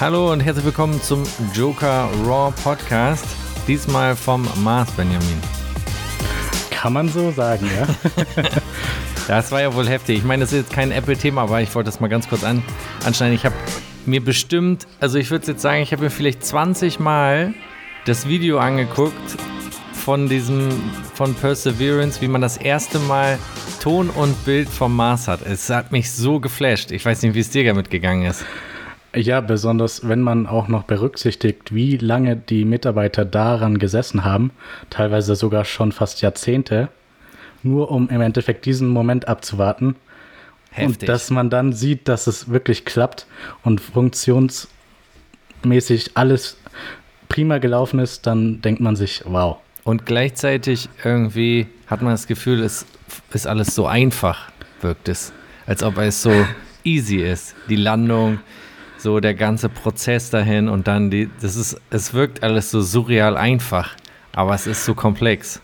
Hallo und herzlich willkommen zum Joker Raw Podcast. Diesmal vom Mars Benjamin. Kann man so sagen, ja. das war ja wohl heftig. Ich meine, das ist jetzt kein Apple-Thema, aber ich wollte das mal ganz kurz an, anschneiden. Ich habe mir bestimmt, also ich würde jetzt sagen, ich habe mir vielleicht 20 Mal das Video angeguckt von diesem, von Perseverance, wie man das erste Mal Ton und Bild vom Mars hat. Es hat mich so geflasht. Ich weiß nicht, wie es dir damit gegangen ist. Ja, besonders wenn man auch noch berücksichtigt, wie lange die Mitarbeiter daran gesessen haben, teilweise sogar schon fast Jahrzehnte, nur um im Endeffekt diesen Moment abzuwarten. Heftig. Und dass man dann sieht, dass es wirklich klappt und funktionsmäßig alles prima gelaufen ist, dann denkt man sich, wow. Und gleichzeitig irgendwie hat man das Gefühl, es ist alles so einfach, wirkt es. Als ob es so easy ist. Die Landung, so der ganze Prozess dahin und dann die, das ist, es wirkt alles so surreal einfach, aber es ist so komplex.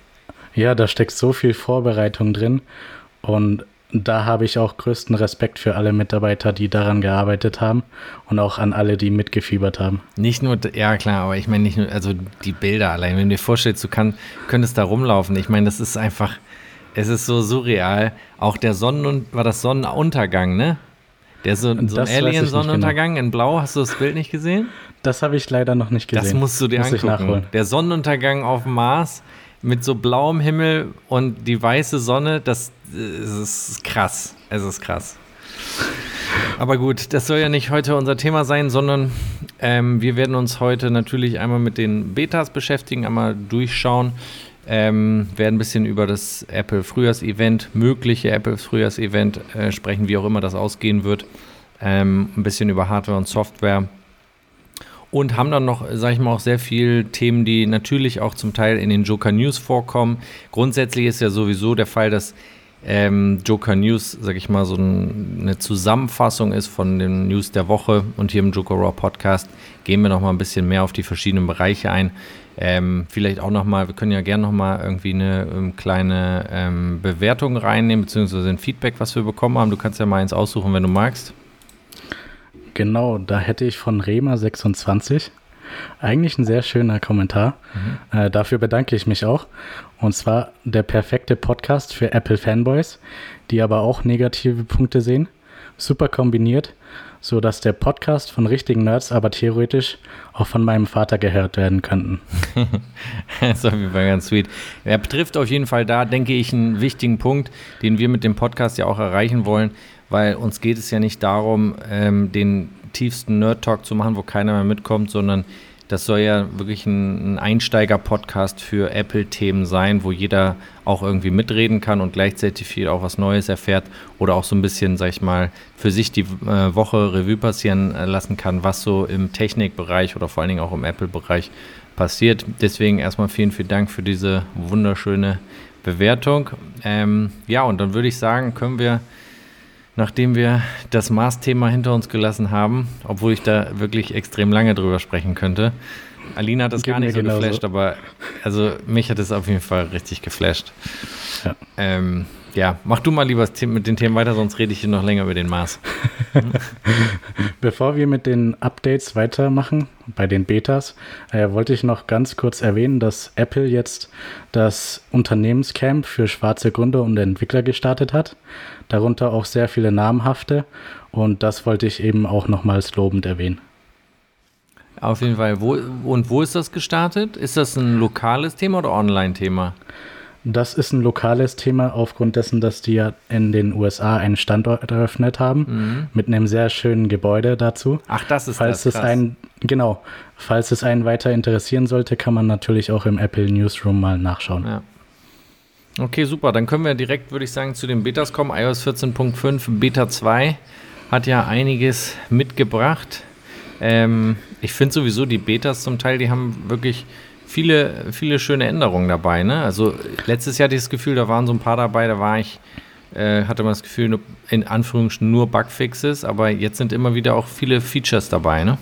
Ja, da steckt so viel Vorbereitung drin und da habe ich auch größten Respekt für alle Mitarbeiter, die daran gearbeitet haben und auch an alle, die mitgefiebert haben. Nicht nur, ja klar, aber ich meine nicht nur, also die Bilder allein, wenn du dir vorstellst, du kann, könntest da rumlaufen. Ich meine, das ist einfach, es ist so surreal. Auch der Sonnen, war das Sonnenuntergang, ne? Der so, so ein Alien-Sonnenuntergang genau. in Blau, hast du das Bild nicht gesehen? Das habe ich leider noch nicht gesehen. Das musst du dir Muss angucken. Der Sonnenuntergang auf dem Mars mit so blauem Himmel und die weiße Sonne, das, das ist krass. Es ist krass. Aber gut, das soll ja nicht heute unser Thema sein, sondern ähm, wir werden uns heute natürlich einmal mit den Betas beschäftigen, einmal durchschauen, ähm, werden ein bisschen über das Apple Frühjahrsevent, mögliche Apple Frühjahrsevent äh, sprechen, wie auch immer das ausgehen wird. Ähm, ein bisschen über Hardware und Software. Und haben dann noch, sage ich mal, auch sehr viele Themen, die natürlich auch zum Teil in den Joker News vorkommen. Grundsätzlich ist ja sowieso der Fall, dass ähm, Joker News, sage ich mal, so ein, eine Zusammenfassung ist von den News der Woche. Und hier im Joker Raw Podcast gehen wir noch mal ein bisschen mehr auf die verschiedenen Bereiche ein. Ähm, vielleicht auch nochmal, wir können ja gerne nochmal irgendwie eine ähm, kleine ähm, Bewertung reinnehmen, beziehungsweise ein Feedback, was wir bekommen haben. Du kannst ja mal eins aussuchen, wenn du magst. Genau, da hätte ich von Rema26 eigentlich ein sehr schöner Kommentar. Mhm. Äh, dafür bedanke ich mich auch. Und zwar der perfekte Podcast für Apple Fanboys, die aber auch negative Punkte sehen. Super kombiniert so dass der Podcast von richtigen Nerds aber theoretisch auch von meinem Vater gehört werden könnten. das ist auf jeden Fall ganz sweet. Er betrifft auf jeden Fall da, denke ich, einen wichtigen Punkt, den wir mit dem Podcast ja auch erreichen wollen, weil uns geht es ja nicht darum, ähm, den tiefsten Nerd-Talk zu machen, wo keiner mehr mitkommt, sondern das soll ja wirklich ein, ein Einsteiger-Podcast für Apple-Themen sein, wo jeder auch irgendwie mitreden kann und gleichzeitig viel auch was Neues erfährt oder auch so ein bisschen, sag ich mal, für sich die äh, Woche Revue passieren äh, lassen kann, was so im Technikbereich oder vor allen Dingen auch im Apple-Bereich passiert. Deswegen erstmal vielen, vielen Dank für diese wunderschöne Bewertung. Ähm, ja, und dann würde ich sagen, können wir nachdem wir das Mars-Thema hinter uns gelassen haben, obwohl ich da wirklich extrem lange drüber sprechen könnte. Alina hat das Geht gar nicht so genauso. geflasht, aber also mich hat es auf jeden Fall richtig geflasht. Ja. Ähm, ja, mach du mal lieber mit den Themen weiter, sonst rede ich hier noch länger über den Mars. Bevor wir mit den Updates weitermachen, bei den Betas, äh, wollte ich noch ganz kurz erwähnen, dass Apple jetzt das Unternehmenscamp für schwarze Gründer und Entwickler gestartet hat. Darunter auch sehr viele namhafte. Und das wollte ich eben auch nochmals lobend erwähnen. Auf jeden Fall. Wo, und wo ist das gestartet? Ist das ein lokales Thema oder Online-Thema? Das ist ein lokales Thema aufgrund dessen, dass die ja in den USA einen Standort eröffnet haben mhm. mit einem sehr schönen Gebäude dazu. Ach, das ist falls das, es einen genau, falls es einen weiter interessieren sollte, kann man natürlich auch im Apple Newsroom mal nachschauen. Ja. Okay, super. Dann können wir direkt, würde ich sagen, zu den Betas kommen. iOS 14.5 Beta 2 hat ja einiges mitgebracht. Ähm, ich finde sowieso die Betas zum Teil, die haben wirklich viele, viele schöne Änderungen dabei. Ne? Also letztes Jahr hatte ich das Gefühl, da waren so ein paar dabei, da war ich, äh, hatte man das Gefühl, in Anführungsstrichen nur Bugfixes, aber jetzt sind immer wieder auch viele Features dabei, ne?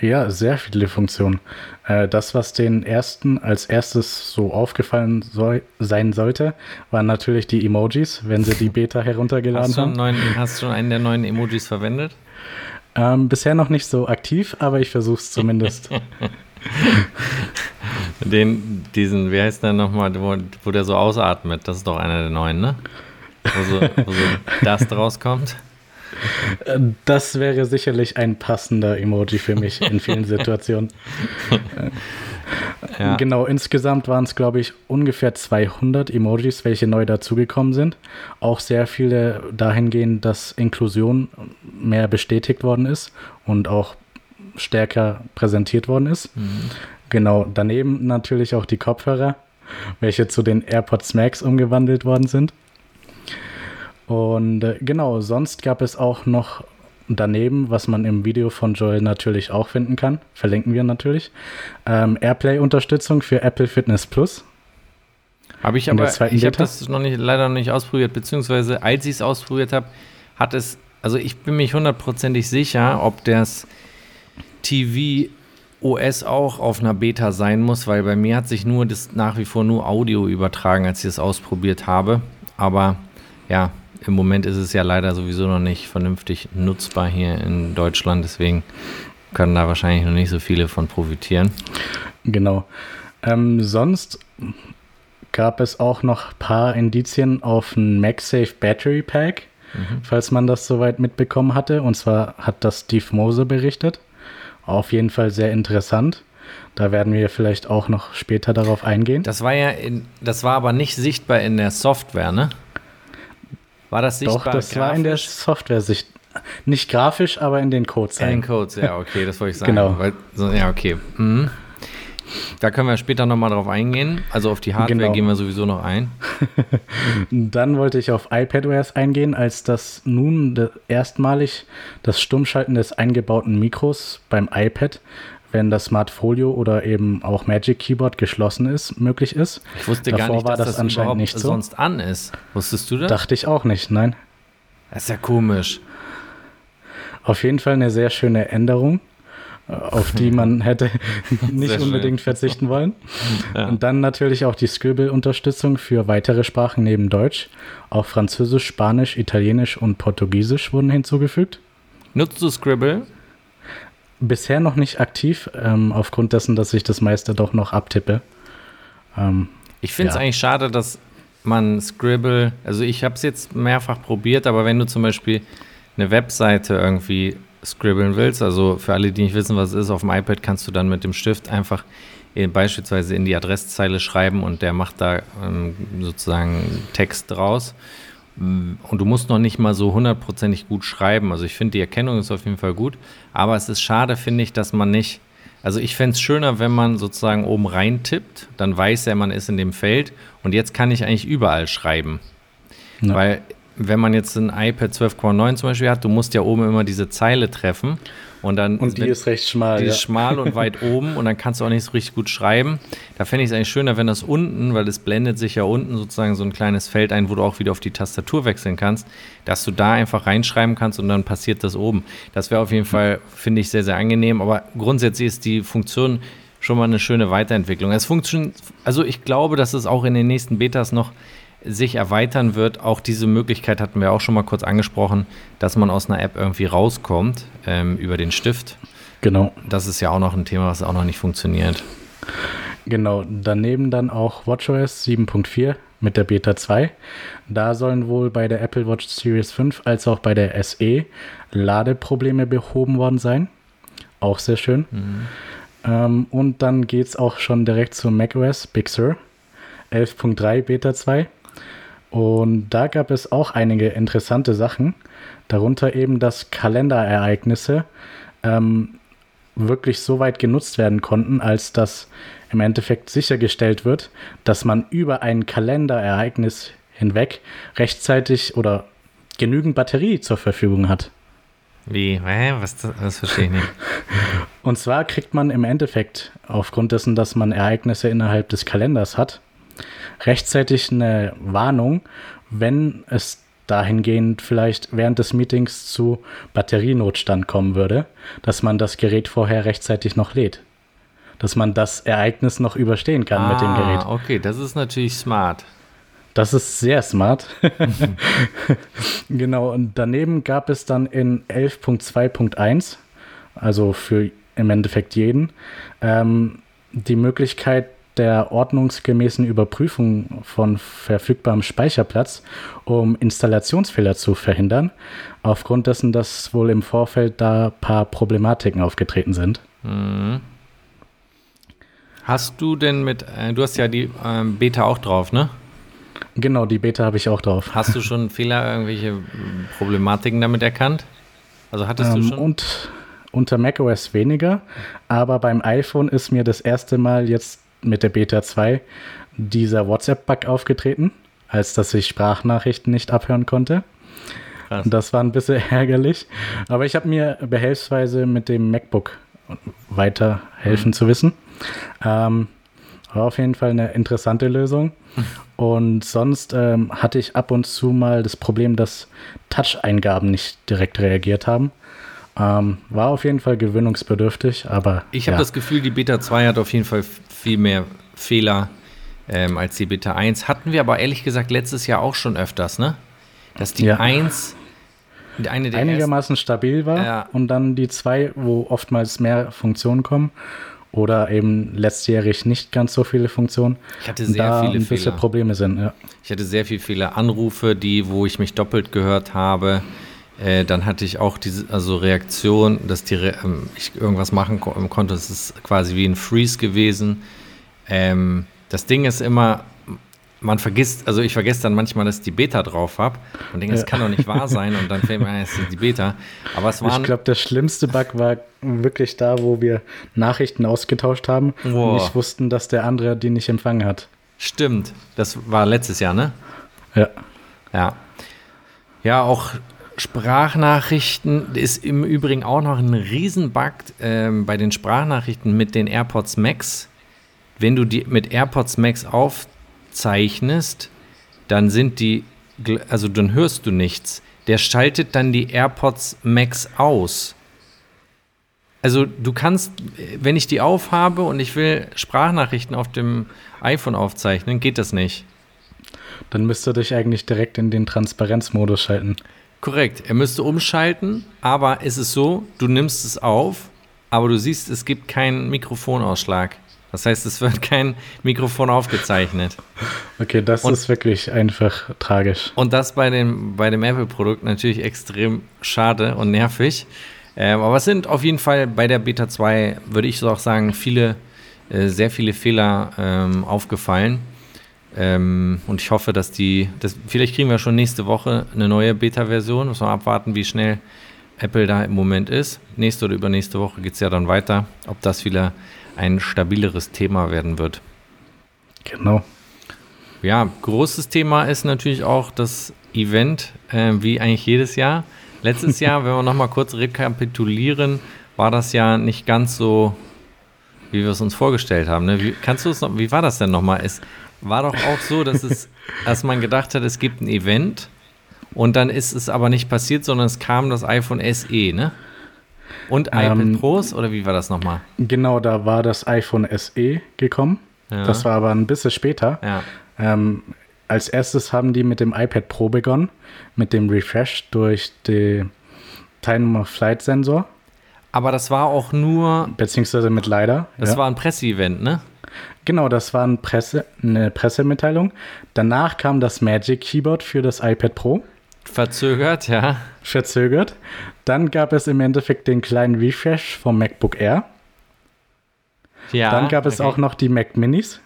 Ja, sehr viele Funktionen. Äh, das, was den ersten als erstes so aufgefallen soll, sein sollte, waren natürlich die Emojis, wenn sie die Beta heruntergeladen hast haben. Neuen, hast du schon einen der neuen Emojis verwendet? Ähm, bisher noch nicht so aktiv, aber ich versuche es zumindest. Den, diesen, wie heißt der nochmal, wo, wo der so ausatmet, das ist doch einer der neuen, ne? Wo so, wo so Dust rauskommt. Das wäre sicherlich ein passender Emoji für mich in vielen Situationen. ja. Genau, insgesamt waren es, glaube ich, ungefähr 200 Emojis, welche neu dazugekommen sind. Auch sehr viele dahingehend, dass Inklusion mehr bestätigt worden ist und auch stärker präsentiert worden ist. Mhm. Genau, daneben natürlich auch die Kopfhörer, welche zu den AirPods Max umgewandelt worden sind. Und äh, genau, sonst gab es auch noch daneben, was man im Video von Joel natürlich auch finden kann, verlinken wir natürlich, ähm, Airplay-Unterstützung für Apple Fitness Plus. Habe ich aber, ich habe das noch nicht, leider noch nicht ausprobiert, beziehungsweise als ich es ausprobiert habe, hat es, also ich bin mich hundertprozentig sicher, ob das TV OS auch auf einer Beta sein muss, weil bei mir hat sich nur das nach wie vor nur Audio übertragen, als ich es ausprobiert habe. Aber ja, im Moment ist es ja leider sowieso noch nicht vernünftig nutzbar hier in Deutschland, deswegen können da wahrscheinlich noch nicht so viele von profitieren. Genau. Ähm, sonst gab es auch noch ein paar Indizien auf ein MagSafe Battery Pack, mhm. falls man das soweit mitbekommen hatte. Und zwar hat das Steve Mose berichtet. Auf jeden Fall sehr interessant. Da werden wir vielleicht auch noch später darauf eingehen. Das war ja, in, das war aber nicht sichtbar in der Software, ne? War das sichtbar? Doch, das grafisch? war in der Software-Sicht. Nicht grafisch, aber in den Codes. In den Codes, ja, okay, das wollte ich sagen. genau. Weil, so, ja, okay. Mhm. Da können wir später nochmal drauf eingehen. Also auf die Hardware genau. gehen wir sowieso noch ein. Dann wollte ich auf iPadOS eingehen, als das nun erstmalig das Stummschalten des eingebauten Mikros beim iPad wenn das Smart Folio oder eben auch Magic Keyboard geschlossen ist, möglich ist. Ich wusste Davor gar nicht, war dass das, das anscheinend nicht so. sonst an ist. Wusstest du das? Dachte ich auch nicht, nein. Das ist ja komisch. Auf jeden Fall eine sehr schöne Änderung, äh, auf die man hätte nicht unbedingt verzichten wollen. Ja. Und dann natürlich auch die Scribble-Unterstützung für weitere Sprachen neben Deutsch. Auch Französisch, Spanisch, Italienisch und Portugiesisch wurden hinzugefügt. Nutzt du Scribble? Bisher noch nicht aktiv, ähm, aufgrund dessen, dass ich das meiste doch noch abtippe. Ähm, ich finde es ja. eigentlich schade, dass man Scribble, also ich habe es jetzt mehrfach probiert, aber wenn du zum Beispiel eine Webseite irgendwie scribbeln willst, also für alle, die nicht wissen, was es ist, auf dem iPad kannst du dann mit dem Stift einfach in, beispielsweise in die Adresszeile schreiben und der macht da ähm, sozusagen Text draus. Und du musst noch nicht mal so hundertprozentig gut schreiben. Also ich finde, die Erkennung ist auf jeden Fall gut. Aber es ist schade, finde ich, dass man nicht. Also ich fände es schöner, wenn man sozusagen oben rein tippt, dann weiß er, man ist in dem Feld. Und jetzt kann ich eigentlich überall schreiben. Ja. Weil wenn man jetzt ein iPad 12,9 zum Beispiel hat, du musst ja oben immer diese Zeile treffen. Und, dann und die ist recht schmal. Die ja. ist schmal und weit oben und dann kannst du auch nicht so richtig gut schreiben. Da fände ich es eigentlich schöner, wenn das unten, weil es blendet sich ja unten sozusagen so ein kleines Feld ein, wo du auch wieder auf die Tastatur wechseln kannst, dass du da einfach reinschreiben kannst und dann passiert das oben. Das wäre auf jeden Fall, finde ich, sehr, sehr angenehm. Aber grundsätzlich ist die Funktion schon mal eine schöne Weiterentwicklung. Es funktioniert, also ich glaube, dass es auch in den nächsten Betas noch sich erweitern wird. Auch diese Möglichkeit hatten wir auch schon mal kurz angesprochen, dass man aus einer App irgendwie rauskommt ähm, über den Stift. Genau. Das ist ja auch noch ein Thema, was auch noch nicht funktioniert. Genau, daneben dann auch WatchOS 7.4 mit der Beta 2. Da sollen wohl bei der Apple Watch Series 5 als auch bei der SE Ladeprobleme behoben worden sein. Auch sehr schön. Mhm. Ähm, und dann geht es auch schon direkt zu macOS Big Sur 11.3 Beta 2. Und da gab es auch einige interessante Sachen, darunter eben, dass Kalenderereignisse ähm, wirklich so weit genutzt werden konnten, als dass im Endeffekt sichergestellt wird, dass man über ein Kalenderereignis hinweg rechtzeitig oder genügend Batterie zur Verfügung hat. Wie? Hä? Was, das verstehe ich nicht. Und zwar kriegt man im Endeffekt, aufgrund dessen, dass man Ereignisse innerhalb des Kalenders hat, rechtzeitig eine Warnung, wenn es dahingehend vielleicht während des Meetings zu Batterienotstand kommen würde, dass man das Gerät vorher rechtzeitig noch lädt. Dass man das Ereignis noch überstehen kann ah, mit dem ah, Gerät. Okay, das ist natürlich smart. Das ist sehr smart. genau, und daneben gab es dann in 11.2.1, also für im Endeffekt jeden, ähm, die Möglichkeit der ordnungsgemäßen Überprüfung von verfügbarem Speicherplatz, um Installationsfehler zu verhindern, aufgrund dessen, dass wohl im Vorfeld da ein paar Problematiken aufgetreten sind. Mhm. Hast du denn mit, äh, du hast ja die äh, Beta auch drauf, ne? Genau, die Beta habe ich auch drauf. Hast du schon Fehler, irgendwelche Problematiken damit erkannt? Also hattest ähm, du schon? Und unter macOS weniger, aber beim iPhone ist mir das erste Mal jetzt mit der Beta 2 dieser WhatsApp-Bug aufgetreten, als dass ich Sprachnachrichten nicht abhören konnte. Krass. Das war ein bisschen ärgerlich, aber ich habe mir behelfsweise mit dem MacBook weiterhelfen mhm. zu wissen. Ähm, war auf jeden Fall eine interessante Lösung. Und sonst ähm, hatte ich ab und zu mal das Problem, dass Touch-Eingaben nicht direkt reagiert haben. Ähm, war auf jeden Fall gewöhnungsbedürftig, aber. Ich habe ja. das Gefühl, die Beta 2 hat auf jeden Fall viel mehr Fehler ähm, als die Beta 1. Hatten wir aber ehrlich gesagt letztes Jahr auch schon öfters, ne? Dass die ja. 1 eine der einigermaßen stabil war ja. und dann die 2, wo oftmals mehr Funktionen kommen oder eben letztjährig nicht ganz so viele Funktionen. Ich hatte sehr da viele ein bisschen Fehler. Probleme sind. Ja. Ich hatte sehr viele Fehler, Anrufe, die, wo ich mich doppelt gehört habe. Äh, dann hatte ich auch diese also Reaktion, dass die Re ähm, ich irgendwas machen ko konnte. Es ist quasi wie ein Freeze gewesen. Ähm, das Ding ist immer, man vergisst, also ich vergesse dann manchmal, dass ich die Beta drauf habe und denke, ja. das kann doch nicht wahr sein und dann fällt mir ein, es ist die Beta. Aber es waren. Ich glaube, der schlimmste Bug war wirklich da, wo wir Nachrichten ausgetauscht haben wow. und nicht wussten, dass der andere die nicht empfangen hat. Stimmt, das war letztes Jahr, ne? Ja. Ja. Ja, auch Sprachnachrichten ist im Übrigen auch noch ein Riesenbug ähm, bei den Sprachnachrichten mit den AirPods Max. Wenn du die mit AirPods Max auf zeichnest, dann sind die, also dann hörst du nichts. Der schaltet dann die AirPods Max aus. Also du kannst, wenn ich die aufhabe und ich will Sprachnachrichten auf dem iPhone aufzeichnen, geht das nicht. Dann müsste dich eigentlich direkt in den Transparenzmodus schalten. Korrekt, er müsste umschalten, aber es ist so, du nimmst es auf, aber du siehst, es gibt keinen Mikrofonausschlag. Das heißt, es wird kein Mikrofon aufgezeichnet. Okay, das und, ist wirklich einfach tragisch. Und das bei dem, bei dem Apple-Produkt natürlich extrem schade und nervig. Ähm, aber es sind auf jeden Fall bei der Beta 2, würde ich so auch sagen, viele, äh, sehr viele Fehler ähm, aufgefallen. Ähm, und ich hoffe, dass die, das, vielleicht kriegen wir schon nächste Woche eine neue Beta-Version. Muss man abwarten, wie schnell Apple da im Moment ist. Nächste oder übernächste Woche geht es ja dann weiter, ob das wieder ein stabileres Thema werden wird. Genau. Ja, großes Thema ist natürlich auch das Event, äh, wie eigentlich jedes Jahr. Letztes Jahr, wenn wir nochmal kurz rekapitulieren, war das ja nicht ganz so, wie wir es uns vorgestellt haben. Ne? Wie, kannst du es noch, wie war das denn nochmal? Es war doch auch so, dass es, dass man gedacht hat, es gibt ein Event und dann ist es aber nicht passiert, sondern es kam das iPhone SE, ne? Und iPad ähm, Pros oder wie war das nochmal? Genau, da war das iPhone SE gekommen. Ja. Das war aber ein bisschen später. Ja. Ähm, als erstes haben die mit dem iPad Pro begonnen, mit dem Refresh durch den Time of Flight Sensor. Aber das war auch nur. Beziehungsweise mit leider. Das ja. war ein Presseevent, ne? Genau, das war ein Presse, eine Pressemitteilung. Danach kam das Magic Keyboard für das iPad Pro. Verzögert, ja. Verzögert. Dann gab es im Endeffekt den kleinen Refresh vom MacBook Air. Ja. Dann gab es okay. auch noch die Mac Minis.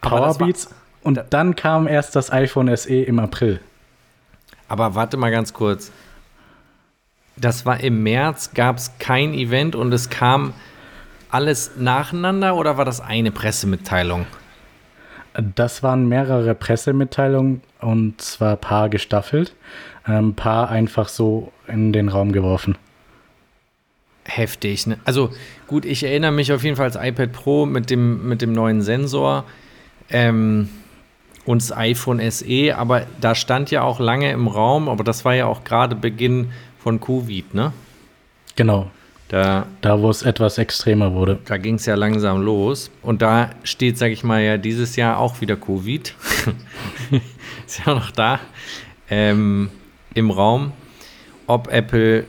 Powerbeats. Und da dann kam erst das iPhone SE im April. Aber warte mal ganz kurz. Das war im März, gab es kein Event und es kam alles nacheinander oder war das eine Pressemitteilung? Das waren mehrere Pressemitteilungen und zwar paar gestaffelt, ein paar einfach so in den Raum geworfen. Heftig, ne? Also gut, ich erinnere mich auf jeden Fall als iPad Pro mit dem, mit dem neuen Sensor ähm, und das iPhone SE, aber da stand ja auch lange im Raum, aber das war ja auch gerade Beginn von Covid, ne? Genau. Da, da wo es etwas extremer wurde. Da ging es ja langsam los. Und da steht, sage ich mal, ja dieses Jahr auch wieder Covid. ist ja noch da ähm, im Raum. Ob Apple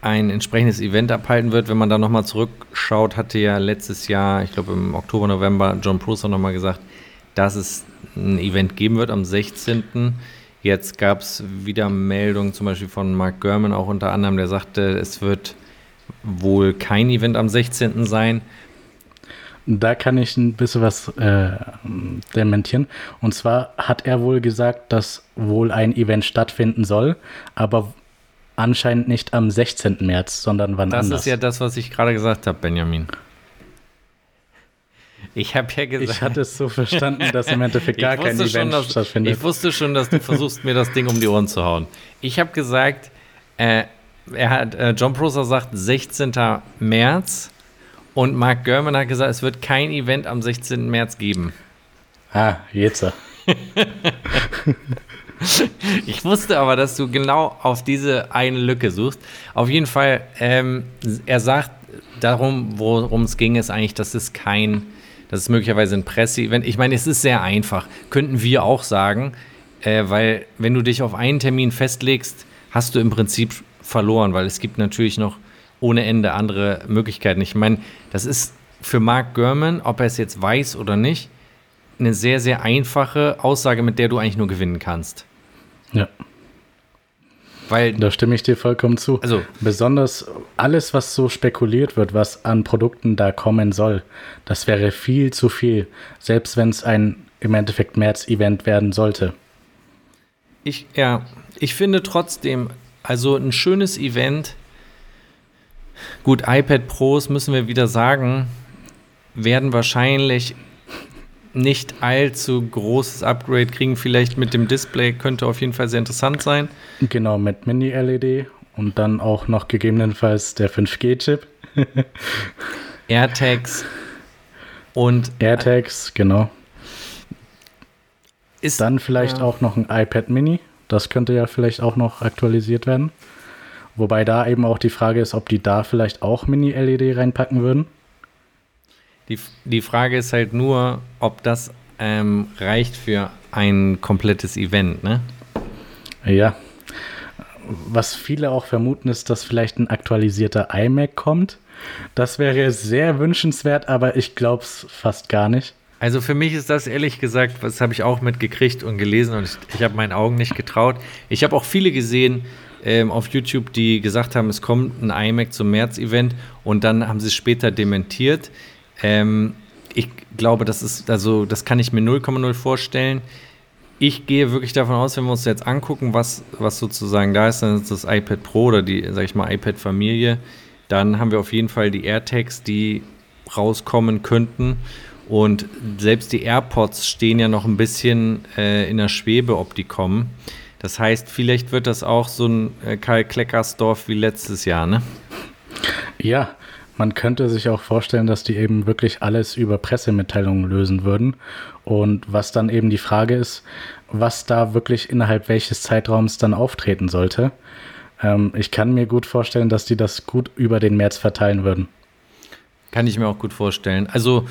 ein entsprechendes Event abhalten wird. Wenn man da nochmal zurückschaut, hatte ja letztes Jahr, ich glaube im Oktober, November, John Prosser nochmal gesagt, dass es ein Event geben wird am 16. Jetzt gab es wieder Meldungen, zum Beispiel von Mark Gurman auch unter anderem, der sagte, es wird wohl kein Event am 16. sein. Da kann ich ein bisschen was äh, dementieren. Und zwar hat er wohl gesagt, dass wohl ein Event stattfinden soll, aber anscheinend nicht am 16. März, sondern wann das anders. Das ist ja das, was ich gerade gesagt habe, Benjamin. Ich habe ja gesagt. Ich hatte es so verstanden, dass im Endeffekt gar kein Event schon, dass, stattfindet. Ich wusste schon, dass du versuchst, mir das Ding um die Ohren zu hauen. Ich habe gesagt, äh, er hat, äh, John Prosser sagt 16. März und Mark Gurman hat gesagt, es wird kein Event am 16. März geben. Ah, jetzt. ich wusste aber, dass du genau auf diese eine Lücke suchst. Auf jeden Fall, ähm, er sagt darum, worum es ging, ist eigentlich, dass es kein, das ist möglicherweise ein Presseevent. Ich meine, es ist sehr einfach, könnten wir auch sagen, äh, weil wenn du dich auf einen Termin festlegst, hast du im Prinzip verloren, weil es gibt natürlich noch ohne Ende andere Möglichkeiten. Ich meine, das ist für Mark Gurman, ob er es jetzt weiß oder nicht, eine sehr, sehr einfache Aussage, mit der du eigentlich nur gewinnen kannst. Ja. Weil, da stimme ich dir vollkommen zu. Also, Besonders alles, was so spekuliert wird, was an Produkten da kommen soll, das wäre viel zu viel, selbst wenn es ein im Endeffekt März-Event werden sollte. Ich, ja, ich finde trotzdem, also ein schönes Event, gut, iPad Pros müssen wir wieder sagen, werden wahrscheinlich nicht allzu großes Upgrade kriegen. Vielleicht mit dem Display könnte auf jeden Fall sehr interessant sein. Genau, mit Mini-LED und dann auch noch gegebenenfalls der 5G-Chip. AirTags und AirTags, genau. Ist dann vielleicht ja. auch noch ein iPad Mini. Das könnte ja vielleicht auch noch aktualisiert werden. Wobei da eben auch die Frage ist, ob die da vielleicht auch Mini-LED reinpacken würden. Die, die Frage ist halt nur, ob das ähm, reicht für ein komplettes Event, ne? Ja. Was viele auch vermuten, ist, dass vielleicht ein aktualisierter iMac kommt. Das wäre sehr wünschenswert, aber ich glaube es fast gar nicht. Also für mich ist das ehrlich gesagt, das habe ich auch mitgekriegt und gelesen und ich, ich habe meinen Augen nicht getraut. Ich habe auch viele gesehen ähm, auf YouTube, die gesagt haben, es kommt ein iMac zum März-Event und dann haben sie es später dementiert. Ähm, ich glaube, das ist, also das kann ich mir 0,0 vorstellen. Ich gehe wirklich davon aus, wenn wir uns jetzt angucken, was, was sozusagen da ist, dann ist das iPad Pro oder die, sag ich mal, iPad-Familie. Dann haben wir auf jeden Fall die AirTags, die rauskommen könnten. Und selbst die AirPods stehen ja noch ein bisschen äh, in der Schwebe, ob die kommen. Das heißt, vielleicht wird das auch so ein äh, Karl Kleckersdorf wie letztes Jahr, ne? Ja, man könnte sich auch vorstellen, dass die eben wirklich alles über Pressemitteilungen lösen würden. Und was dann eben die Frage ist, was da wirklich innerhalb welches Zeitraums dann auftreten sollte. Ähm, ich kann mir gut vorstellen, dass die das gut über den März verteilen würden. Kann ich mir auch gut vorstellen. Also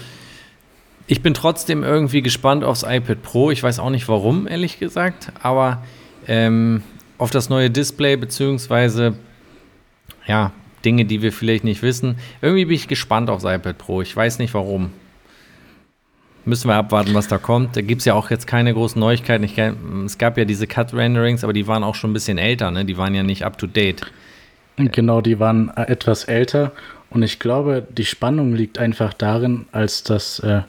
ich bin trotzdem irgendwie gespannt aufs iPad Pro. Ich weiß auch nicht warum, ehrlich gesagt, aber ähm, auf das neue Display beziehungsweise ja, Dinge, die wir vielleicht nicht wissen. Irgendwie bin ich gespannt aufs iPad Pro. Ich weiß nicht warum. Müssen wir abwarten, was da kommt. Da gibt es ja auch jetzt keine großen Neuigkeiten. Ich, es gab ja diese Cut-Renderings, aber die waren auch schon ein bisschen älter, ne? Die waren ja nicht up-to-date. Genau, die waren etwas älter. Und ich glaube, die Spannung liegt einfach darin, als dass äh,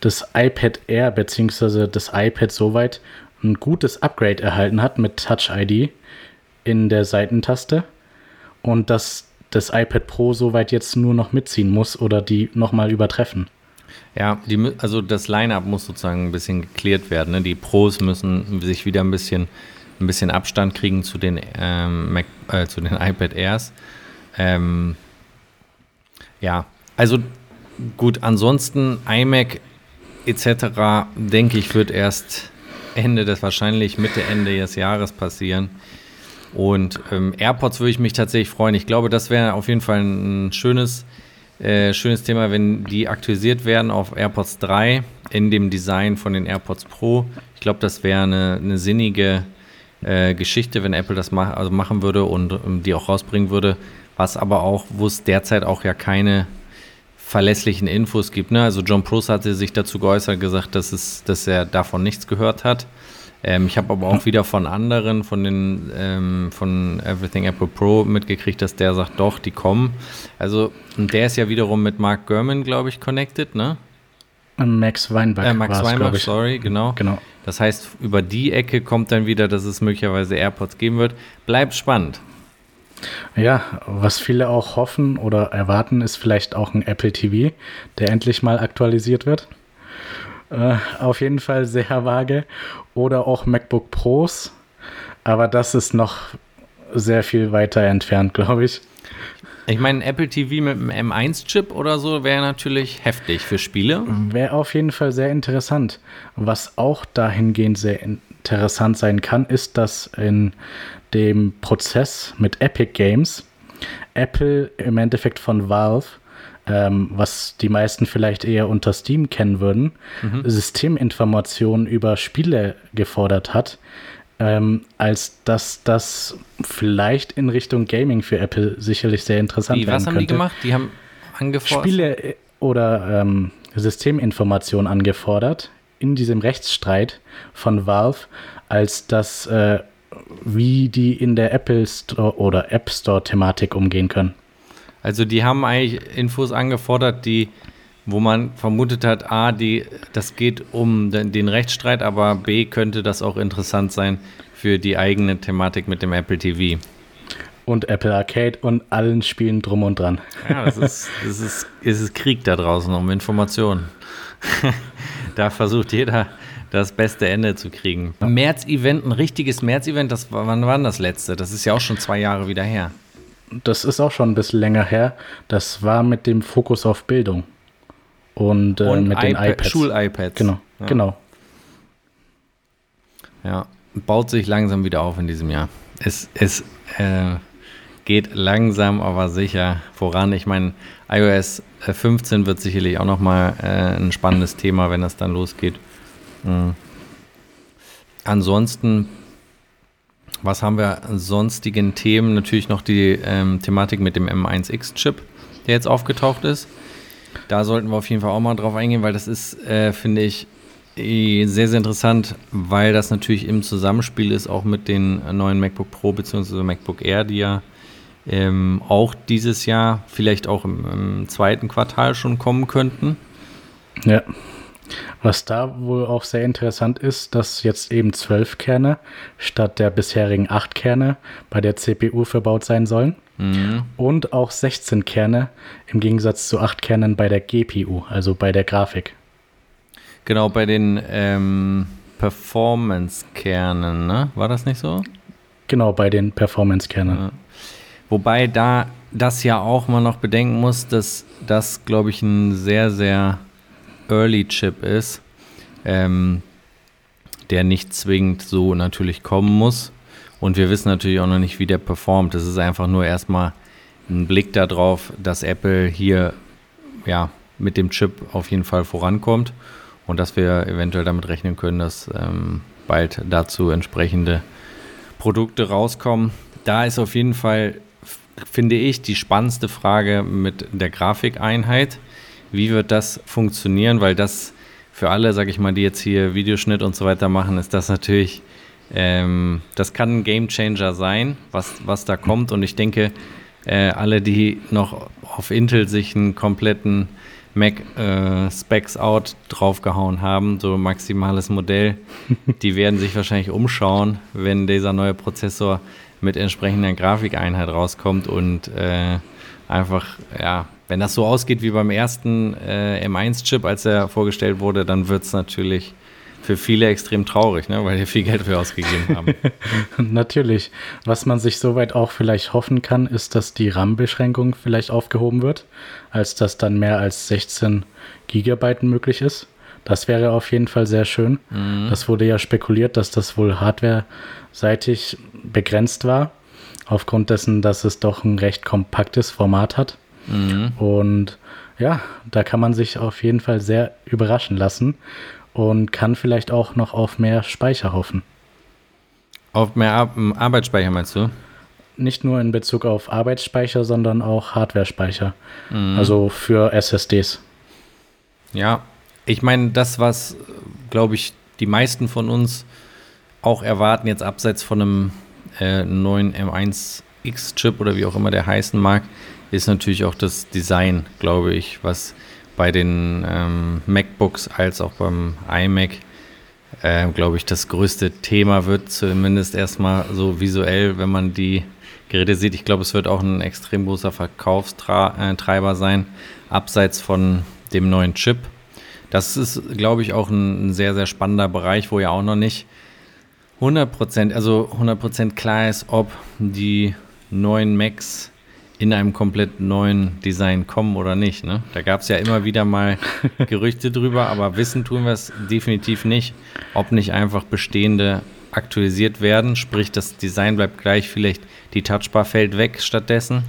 das iPad Air bzw. das iPad soweit ein gutes Upgrade erhalten hat mit Touch ID in der Seitentaste und dass das iPad Pro soweit jetzt nur noch mitziehen muss oder die nochmal übertreffen. Ja, die, also das Line-up muss sozusagen ein bisschen geklärt werden. Ne? Die Pros müssen sich wieder ein bisschen, ein bisschen Abstand kriegen zu den, ähm, Mac, äh, zu den iPad Airs. Ähm, ja, also gut, ansonsten iMac etc., denke ich, wird erst Ende des, wahrscheinlich Mitte, Ende des Jahres passieren. Und ähm, AirPods würde ich mich tatsächlich freuen. Ich glaube, das wäre auf jeden Fall ein schönes, äh, schönes Thema, wenn die aktualisiert werden auf AirPods 3 in dem Design von den AirPods Pro. Ich glaube, das wäre eine, eine sinnige äh, Geschichte, wenn Apple das mach, also machen würde und um, die auch rausbringen würde. Was aber auch, wo es derzeit auch ja keine verlässlichen Infos gibt. Ne? Also John Prost hatte sich dazu geäußert, gesagt, dass, es, dass er davon nichts gehört hat. Ähm, ich habe aber auch wieder von anderen, von den ähm, von Everything Apple Pro mitgekriegt, dass der sagt, doch, die kommen. Also, und der ist ja wiederum mit Mark Gurman, glaube ich, connected, ne? Max Weinbach. Äh, Max Weinbach, sorry, genau. genau. Das heißt, über die Ecke kommt dann wieder, dass es möglicherweise AirPods geben wird. Bleibt spannend. Ja, was viele auch hoffen oder erwarten, ist vielleicht auch ein Apple TV, der endlich mal aktualisiert wird. Äh, auf jeden Fall sehr vage. Oder auch MacBook Pros. Aber das ist noch sehr viel weiter entfernt, glaube ich. Ich meine, Apple TV mit einem M1-Chip oder so wäre natürlich heftig für Spiele. Wäre auf jeden Fall sehr interessant. Was auch dahingehend sehr interessant sein kann, ist, dass in dem Prozess mit Epic Games Apple im Endeffekt von Valve ähm, was die meisten vielleicht eher unter Steam kennen würden, mhm. Systeminformationen über Spiele gefordert hat, ähm, als dass das vielleicht in Richtung Gaming für Apple sicherlich sehr interessant Wie, werden was haben könnte. die gemacht? Die haben angefordert? Spiele äh, oder ähm, Systeminformationen angefordert in diesem Rechtsstreit von Valve, als dass äh, wie die in der Apple Store oder App Store Thematik umgehen können. Also die haben eigentlich Infos angefordert, die, wo man vermutet hat, A, die, das geht um den, den Rechtsstreit, aber B, könnte das auch interessant sein für die eigene Thematik mit dem Apple TV. Und Apple Arcade und allen Spielen drum und dran. Ja, das ist, das ist, es ist Krieg da draußen um Informationen. da versucht jeder das beste Ende zu kriegen. März-Event, ein richtiges März-Event, das, wann war das letzte? Das ist ja auch schon zwei Jahre wieder her das ist auch schon ein bisschen länger her. Das war mit dem Fokus auf Bildung. Und, äh, und mit iPad, den iPads. Schul-iPads. Genau, ja. genau. Ja, baut sich langsam wieder auf in diesem Jahr. Es, es äh, geht langsam, aber sicher voran. Ich meine, iOS 15 wird sicherlich auch nochmal äh, ein spannendes Thema, wenn das dann losgeht. Mhm. Ansonsten was haben wir an sonstigen Themen? Natürlich noch die ähm, Thematik mit dem M1X-Chip, der jetzt aufgetaucht ist. Da sollten wir auf jeden Fall auch mal drauf eingehen, weil das ist, äh, finde ich, eh sehr, sehr interessant, weil das natürlich im Zusammenspiel ist, auch mit den neuen MacBook Pro bzw. MacBook Air, die ja ähm, auch dieses Jahr, vielleicht auch im, im zweiten Quartal schon kommen könnten. Ja. Was da wohl auch sehr interessant ist, dass jetzt eben zwölf Kerne statt der bisherigen acht Kerne bei der CPU verbaut sein sollen. Mhm. Und auch 16 Kerne im Gegensatz zu acht Kernen bei der GPU, also bei der Grafik. Genau, bei den ähm, Performance-Kernen, ne? War das nicht so? Genau, bei den Performance-Kernen. Ja. Wobei da das ja auch mal noch bedenken muss, dass das, glaube ich, ein sehr, sehr Early Chip ist, ähm, der nicht zwingend so natürlich kommen muss. Und wir wissen natürlich auch noch nicht, wie der performt. Das ist einfach nur erstmal ein Blick darauf, dass Apple hier ja mit dem Chip auf jeden Fall vorankommt und dass wir eventuell damit rechnen können, dass ähm, bald dazu entsprechende Produkte rauskommen. Da ist auf jeden Fall, finde ich, die spannendste Frage mit der Grafikeinheit. Wie wird das funktionieren? Weil das für alle, sag ich mal, die jetzt hier Videoschnitt und so weiter machen, ist das natürlich, ähm, das kann ein Game Changer sein, was, was da kommt. Und ich denke, äh, alle, die noch auf Intel sich einen kompletten Mac äh, Specs Out draufgehauen haben, so maximales Modell, die werden sich wahrscheinlich umschauen, wenn dieser neue Prozessor mit entsprechender Grafikeinheit rauskommt und äh, einfach, ja, wenn das so ausgeht wie beim ersten äh, M1-Chip, als er vorgestellt wurde, dann wird es natürlich für viele extrem traurig, ne? weil die viel Geld für ausgegeben haben. Natürlich. Was man sich soweit auch vielleicht hoffen kann, ist, dass die RAM-Beschränkung vielleicht aufgehoben wird, als dass dann mehr als 16 Gigabyte möglich ist. Das wäre auf jeden Fall sehr schön. Mhm. Das wurde ja spekuliert, dass das wohl hardware-seitig begrenzt war aufgrund dessen, dass es doch ein recht kompaktes Format hat. Mhm. Und ja, da kann man sich auf jeden Fall sehr überraschen lassen und kann vielleicht auch noch auf mehr Speicher hoffen. Auf mehr Ar Arbeitsspeicher meinst du? Nicht nur in Bezug auf Arbeitsspeicher, sondern auch Hardware-Speicher. Mhm. Also für SSDs. Ja, ich meine, das, was, glaube ich, die meisten von uns auch erwarten, jetzt abseits von einem äh, neuen M1X-Chip oder wie auch immer der heißen mag, ist natürlich auch das Design, glaube ich, was bei den ähm, MacBooks als auch beim iMac, äh, glaube ich, das größte Thema wird, zumindest erstmal so visuell, wenn man die Geräte sieht. Ich glaube, es wird auch ein extrem großer Verkaufstreiber äh, sein, abseits von dem neuen Chip. Das ist, glaube ich, auch ein, ein sehr, sehr spannender Bereich, wo ja auch noch nicht 100%, also 100% klar ist, ob die neuen Macs in einem komplett neuen Design kommen oder nicht. Ne? Da gab es ja immer wieder mal Gerüchte drüber, aber wissen tun wir es definitiv nicht, ob nicht einfach bestehende aktualisiert werden, sprich das Design bleibt gleich, vielleicht die Touchbar fällt weg stattdessen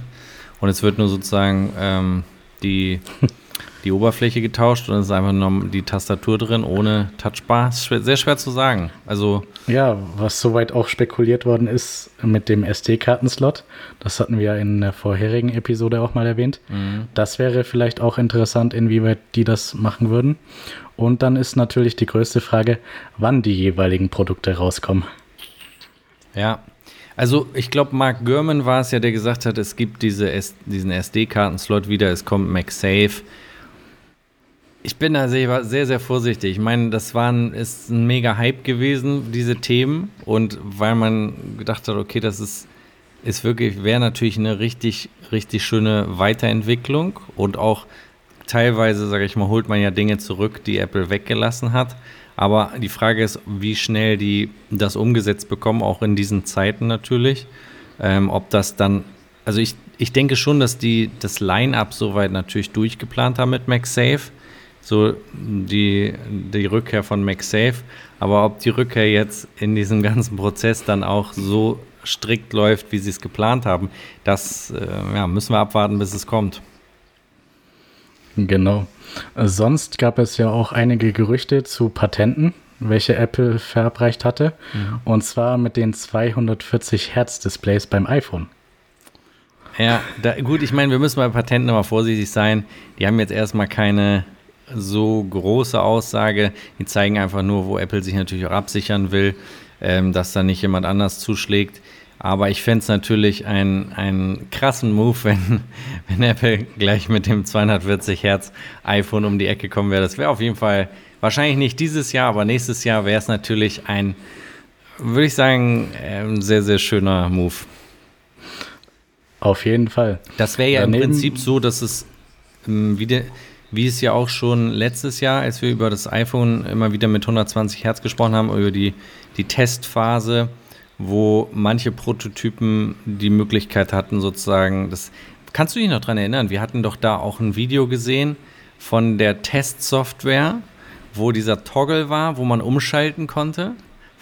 und es wird nur sozusagen ähm, die die Oberfläche getauscht und es ist einfach nur die Tastatur drin ohne Touchbar. Ist sehr schwer zu sagen. Also ja, was soweit auch spekuliert worden ist mit dem SD-Kartenslot, das hatten wir ja in der vorherigen Episode auch mal erwähnt. Mhm. Das wäre vielleicht auch interessant, inwieweit die das machen würden. Und dann ist natürlich die größte Frage, wann die jeweiligen Produkte rauskommen. Ja, also ich glaube, Mark Gurman war es ja, der gesagt hat, es gibt diese diesen SD-Kartenslot wieder, es kommt MagSafe. Ich bin da sehr, sehr, vorsichtig. Ich meine, das war ist ein mega Hype gewesen, diese Themen. Und weil man gedacht hat, okay, das ist, ist wirklich, wäre natürlich eine richtig, richtig schöne Weiterentwicklung. Und auch teilweise, sage ich mal, holt man ja Dinge zurück, die Apple weggelassen hat. Aber die Frage ist, wie schnell die das umgesetzt bekommen, auch in diesen Zeiten natürlich. Ähm, ob das dann, also ich, ich denke schon, dass die das Line-Up soweit natürlich durchgeplant haben mit MagSafe so die, die Rückkehr von MagSafe. Aber ob die Rückkehr jetzt in diesem ganzen Prozess dann auch so strikt läuft, wie sie es geplant haben, das äh, ja, müssen wir abwarten, bis es kommt. Genau. Sonst gab es ja auch einige Gerüchte zu Patenten, welche Apple verabreicht hatte. Mhm. Und zwar mit den 240 Hertz Displays beim iPhone. Ja, da, gut, ich meine, wir müssen bei Patenten immer vorsichtig sein. Die haben jetzt erstmal keine so große Aussage. Die zeigen einfach nur, wo Apple sich natürlich auch absichern will, ähm, dass da nicht jemand anders zuschlägt. Aber ich fände es natürlich einen krassen Move, wenn, wenn Apple gleich mit dem 240 Hertz iPhone um die Ecke kommen wäre. Das wäre auf jeden Fall wahrscheinlich nicht dieses Jahr, aber nächstes Jahr wäre es natürlich ein, würde ich sagen, ein sehr, sehr schöner Move. Auf jeden Fall. Das wäre ja Daneben im Prinzip so, dass es ähm, wieder wie es ja auch schon letztes Jahr, als wir über das iPhone immer wieder mit 120 Hertz gesprochen haben, über die, die Testphase, wo manche Prototypen die Möglichkeit hatten, sozusagen, das kannst du dich noch daran erinnern, wir hatten doch da auch ein Video gesehen von der Testsoftware, wo dieser Toggle war, wo man umschalten konnte.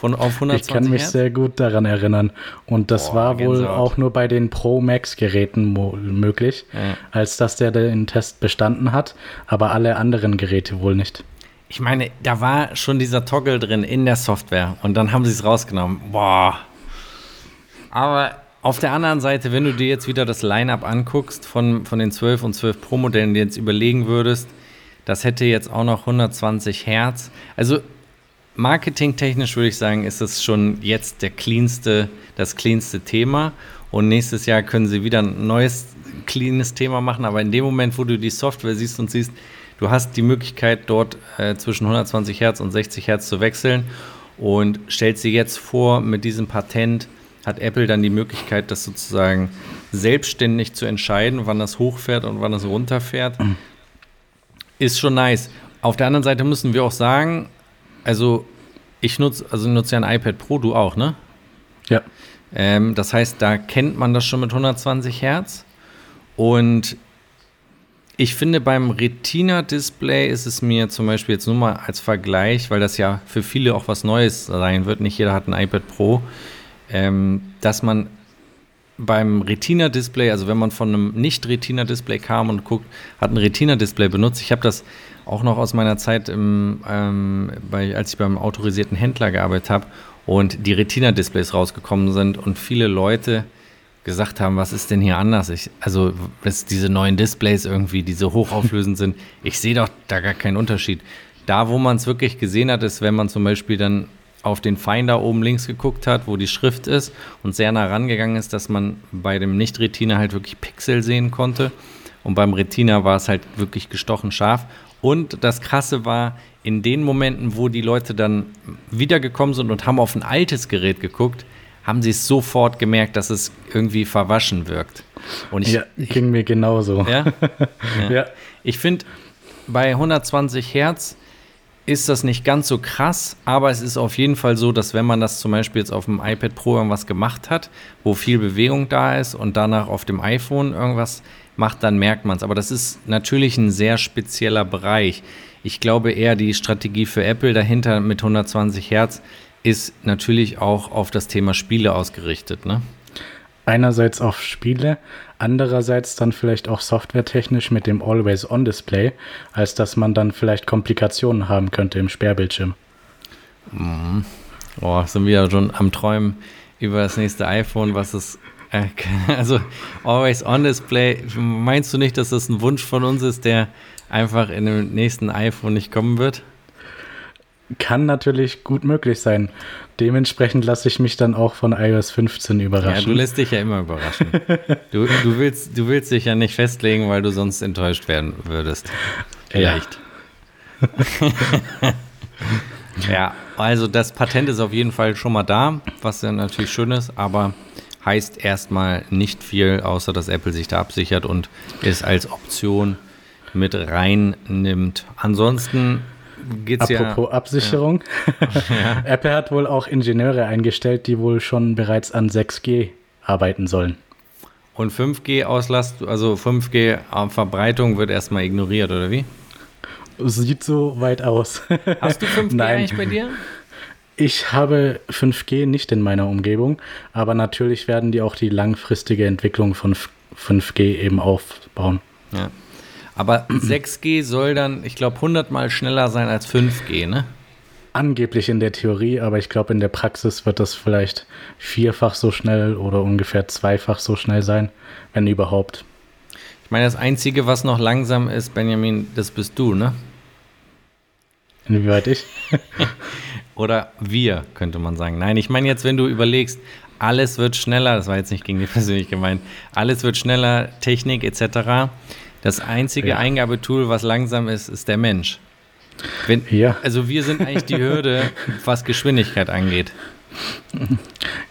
Von auf 120 ich kann mich Hertz? sehr gut daran erinnern. Und das Boah, war wohl auch nur bei den Pro Max Geräten möglich, ja. als dass der den Test bestanden hat, aber alle anderen Geräte wohl nicht. Ich meine, da war schon dieser Toggle drin in der Software und dann haben sie es rausgenommen. Boah. Aber auf der anderen Seite, wenn du dir jetzt wieder das Line-up anguckst von, von den 12 und 12 Pro Modellen, die jetzt überlegen würdest, das hätte jetzt auch noch 120 Hertz. Also marketingtechnisch würde ich sagen, ist es schon jetzt der cleanste, das cleanste Thema. Und nächstes Jahr können sie wieder ein neues cleanes Thema machen. Aber in dem Moment, wo du die Software siehst und siehst, du hast die Möglichkeit, dort äh, zwischen 120 Hertz und 60 Hertz zu wechseln und stellst dir jetzt vor, mit diesem Patent hat Apple dann die Möglichkeit, das sozusagen selbstständig zu entscheiden, wann das hochfährt und wann das runterfährt. Mhm. Ist schon nice. Auf der anderen Seite müssen wir auch sagen, also ich nutze, also nutze ja ein iPad Pro, du auch, ne? Ja. Ähm, das heißt, da kennt man das schon mit 120 Hertz. Und ich finde, beim Retina-Display ist es mir zum Beispiel jetzt nur mal als Vergleich, weil das ja für viele auch was Neues sein wird, nicht jeder hat ein iPad Pro, ähm, dass man beim Retina-Display, also wenn man von einem Nicht-Retina-Display kam und guckt, hat ein Retina-Display benutzt. Ich habe das auch noch aus meiner Zeit, im, ähm, bei, als ich beim autorisierten Händler gearbeitet habe und die Retina-Displays rausgekommen sind und viele Leute gesagt haben, was ist denn hier anders? Ich, also, dass diese neuen Displays irgendwie, die so hochauflösend sind, ich sehe doch da gar keinen Unterschied. Da, wo man es wirklich gesehen hat, ist, wenn man zum Beispiel dann auf den Finder oben links geguckt hat, wo die Schrift ist und sehr nah rangegangen ist, dass man bei dem Nicht-Retina halt wirklich Pixel sehen konnte. Und beim Retina war es halt wirklich gestochen scharf. Und das Krasse war, in den Momenten, wo die Leute dann wiedergekommen sind und haben auf ein altes Gerät geguckt, haben sie es sofort gemerkt, dass es irgendwie verwaschen wirkt. Und ich, ja, ging mir genauso. Ja? ja. ja. Ich finde, bei 120 Hertz ist das nicht ganz so krass, aber es ist auf jeden Fall so, dass wenn man das zum Beispiel jetzt auf dem iPad Pro irgendwas gemacht hat, wo viel Bewegung da ist und danach auf dem iPhone irgendwas macht, dann merkt man es. Aber das ist natürlich ein sehr spezieller Bereich. Ich glaube eher die Strategie für Apple dahinter mit 120 Hertz ist natürlich auch auf das Thema Spiele ausgerichtet, ne? Einerseits auf Spiele, andererseits dann vielleicht auch softwaretechnisch mit dem Always-On-Display, als dass man dann vielleicht Komplikationen haben könnte im Sperrbildschirm. Mhm. Oh, sind wir ja schon am Träumen über das nächste iPhone, was es äh, also Always-On-Display, meinst du nicht, dass das ein Wunsch von uns ist, der einfach in dem nächsten iPhone nicht kommen wird? kann natürlich gut möglich sein. Dementsprechend lasse ich mich dann auch von iOS 15 überraschen. Ja, du lässt dich ja immer überraschen. du, du, willst, du willst dich ja nicht festlegen, weil du sonst enttäuscht werden würdest. Vielleicht. Ja. ja, also das Patent ist auf jeden Fall schon mal da, was ja natürlich schön ist, aber heißt erstmal nicht viel, außer dass Apple sich da absichert und es als Option mit reinnimmt. Ansonsten geht's Apropos ja, Absicherung. Ja. Apple hat wohl auch Ingenieure eingestellt, die wohl schon bereits an 6G arbeiten sollen. Und 5G-Auslast, also 5G-Verbreitung wird erstmal ignoriert, oder wie? Sieht so weit aus. Hast du 5G Nein. eigentlich bei dir? Ich habe 5G nicht in meiner Umgebung, aber natürlich werden die auch die langfristige Entwicklung von 5G eben aufbauen. Ja. Aber 6G soll dann, ich glaube, 100 mal schneller sein als 5G, ne? Angeblich in der Theorie, aber ich glaube, in der Praxis wird das vielleicht vierfach so schnell oder ungefähr zweifach so schnell sein, wenn überhaupt. Ich meine, das Einzige, was noch langsam ist, Benjamin, das bist du, ne? Inwieweit ich? oder wir, könnte man sagen. Nein, ich meine jetzt, wenn du überlegst, alles wird schneller, das war jetzt nicht gegen dich persönlich gemeint, alles wird schneller, Technik etc. Das einzige ja. Eingabetool, was langsam ist, ist der Mensch. Wenn, ja. Also wir sind eigentlich die Hürde, was Geschwindigkeit angeht.